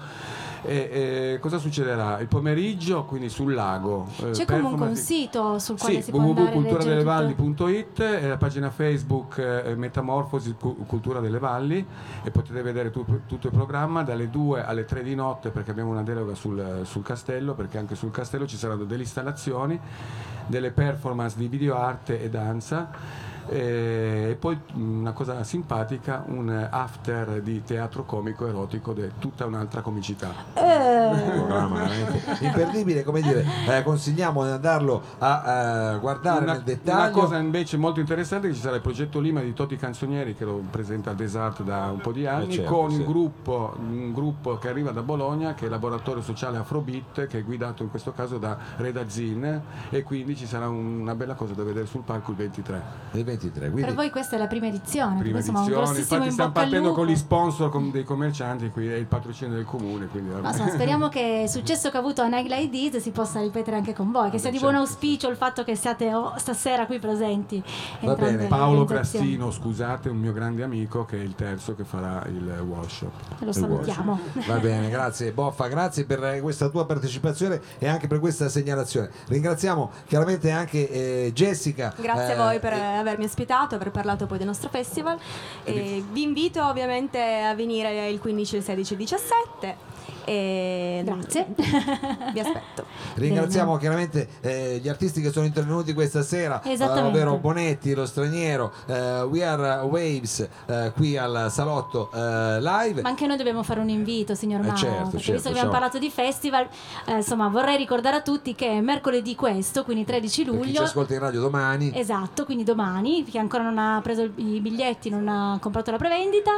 E, e cosa succederà? Il pomeriggio, quindi sul lago. eh, C'è comunque un sito sul quale sì, si può andare www.culturadelevalli.it e la pagina Facebook eh, Metamorfosi Cu- Cultura delle Valli e potete vedere tu- tutto il programma dalle 2 alle 3 di notte perché abbiamo una deroga sul, sul castello perché anche sul castello ci saranno delle installazioni, delle performance di videoarte e danza e poi una cosa simpatica, un after di teatro comico erotico di tutta un'altra comicità. Eh, imperdibile, come dire, eh, consigliamo di andarlo a eh, guardare Una, nel una dettaglio. cosa invece molto interessante è che ci sarà il progetto Lima di Toti Canzonieri che lo presenta al Desart da un po' di anni Eh, certo, con sì. un, gruppo, un gruppo che arriva da Bologna che è il laboratorio sociale Afrobeat che è guidato in questo caso da Reda Zin e quindi ci sarà un- una bella cosa da vedere sul palco il 23. Il 23, quindi per voi questa è la prima edizione, Prima edizione, infatti in stiamo partendo con gli sponsor con dei commercianti qui è il patrocinio del comune. Ma insomma, speriamo che il successo che ha avuto a Night Like This si possa ripetere anche con voi, che sia di certo. buon auspicio il fatto che siate oh, stasera qui presenti. entrambe bene. Paolo. Grassino, scusate, un mio grande amico che è il terzo che farà il workshop. Lo salutiamo. Va bene, grazie Boffa, grazie per eh, questa tua partecipazione e anche per questa segnalazione. Ringraziamo chiaramente anche eh, Jessica. Grazie eh, a voi per e- avermi ospitato, aver parlato poi del nostro festival. E vi invito ovviamente a venire il 15, il 16 e il 17. E Grazie. Vi aspetto. Ringraziamo chiaramente eh, gli artisti che sono intervenuti questa sera, eh, ovvero Bonetti, lo straniero, eh, We Are Waves eh, qui al salotto eh, live. Ma anche noi dobbiamo fare un invito, signor Eh, Mao, certo, perché certo, visto che abbiamo parlato di festival, eh, insomma, vorrei ricordare a tutti che mercoledì questo, quindi 13 Per chi ci luglio, ascolta in radio domani, Esatto, quindi domani, chi ancora non ha preso i biglietti, non ha comprato la prevendita,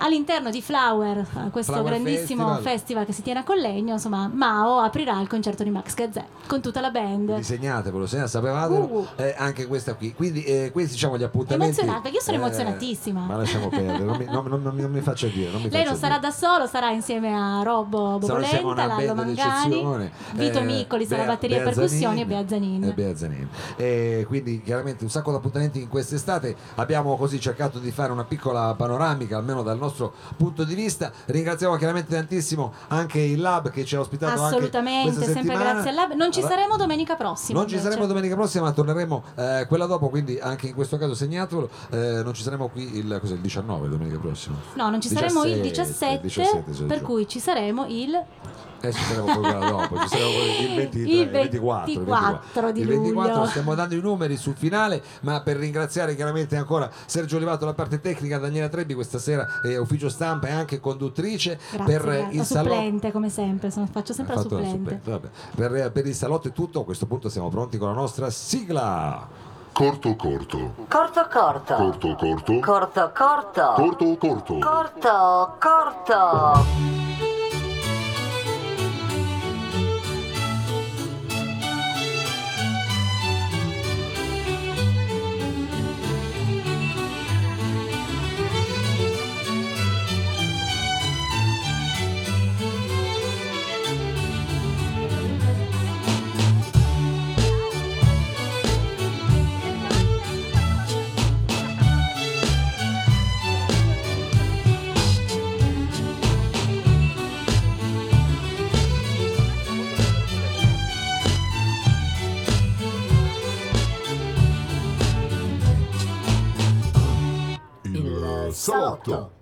all'interno di Flower, eh, questo Flower grandissimo Festival. festival. che si tiene a Collegno, insomma, Mao aprirà il concerto di Max Gazzè con tutta la band. disegnatevelo, se ne sapevatelo, Uh. eh, anche questa qui. Quindi eh, questi diciamo gli appuntamenti. Emozionata, io sono eh, emozionatissima. Ma lasciamo perdere, non mi, non- non- non non mi faccia dire. Mi Lei faccia non sarà dire. da solo, sarà insieme a Robbo Sarà Bobolenta, Lallo Mangani, d'eccezione, Vito eh, Miccoli sarà batteria e Bea percussioni e. Bea Zanin. E Bea Zanin. E quindi chiaramente un sacco di appuntamenti in quest'estate. Abbiamo così cercato di fare una piccola panoramica, almeno dal nostro punto di vista. Ringraziamo chiaramente tantissimo anche il Lab che ci ha ospitato Assolutamente, sempre grazie al Lab. Non ci Allora, saremo domenica prossima. non ci invece. saremo domenica prossima, ma torneremo eh, quella dopo, quindi anche in questo caso segnatelo. Eh, non ci saremo qui il, il 19 domenica prossima. No, non ci saremo il 17, 17, 17, per cui ci saremo il Eh, ci saremo poi quella dopo, ci saremo poi il 23, Il il 24, il 24 di Il 24 luglio. stiamo dando i numeri sul finale, ma per ringraziare chiaramente ancora Sergio Olivato la parte tecnica, Daniela Trebbi questa sera è ufficio stampa e anche conduttrice Grazie, per il salotto. come sempre, sono- faccio sempre la supplente. supplente, vabbè. Per, per il salotto è tutto, a questo punto siamo pronti con la nostra sigla. Corto corto. Corto corto. Corto corto. Corto corto. Corto corto. Corto corto. Il salotto.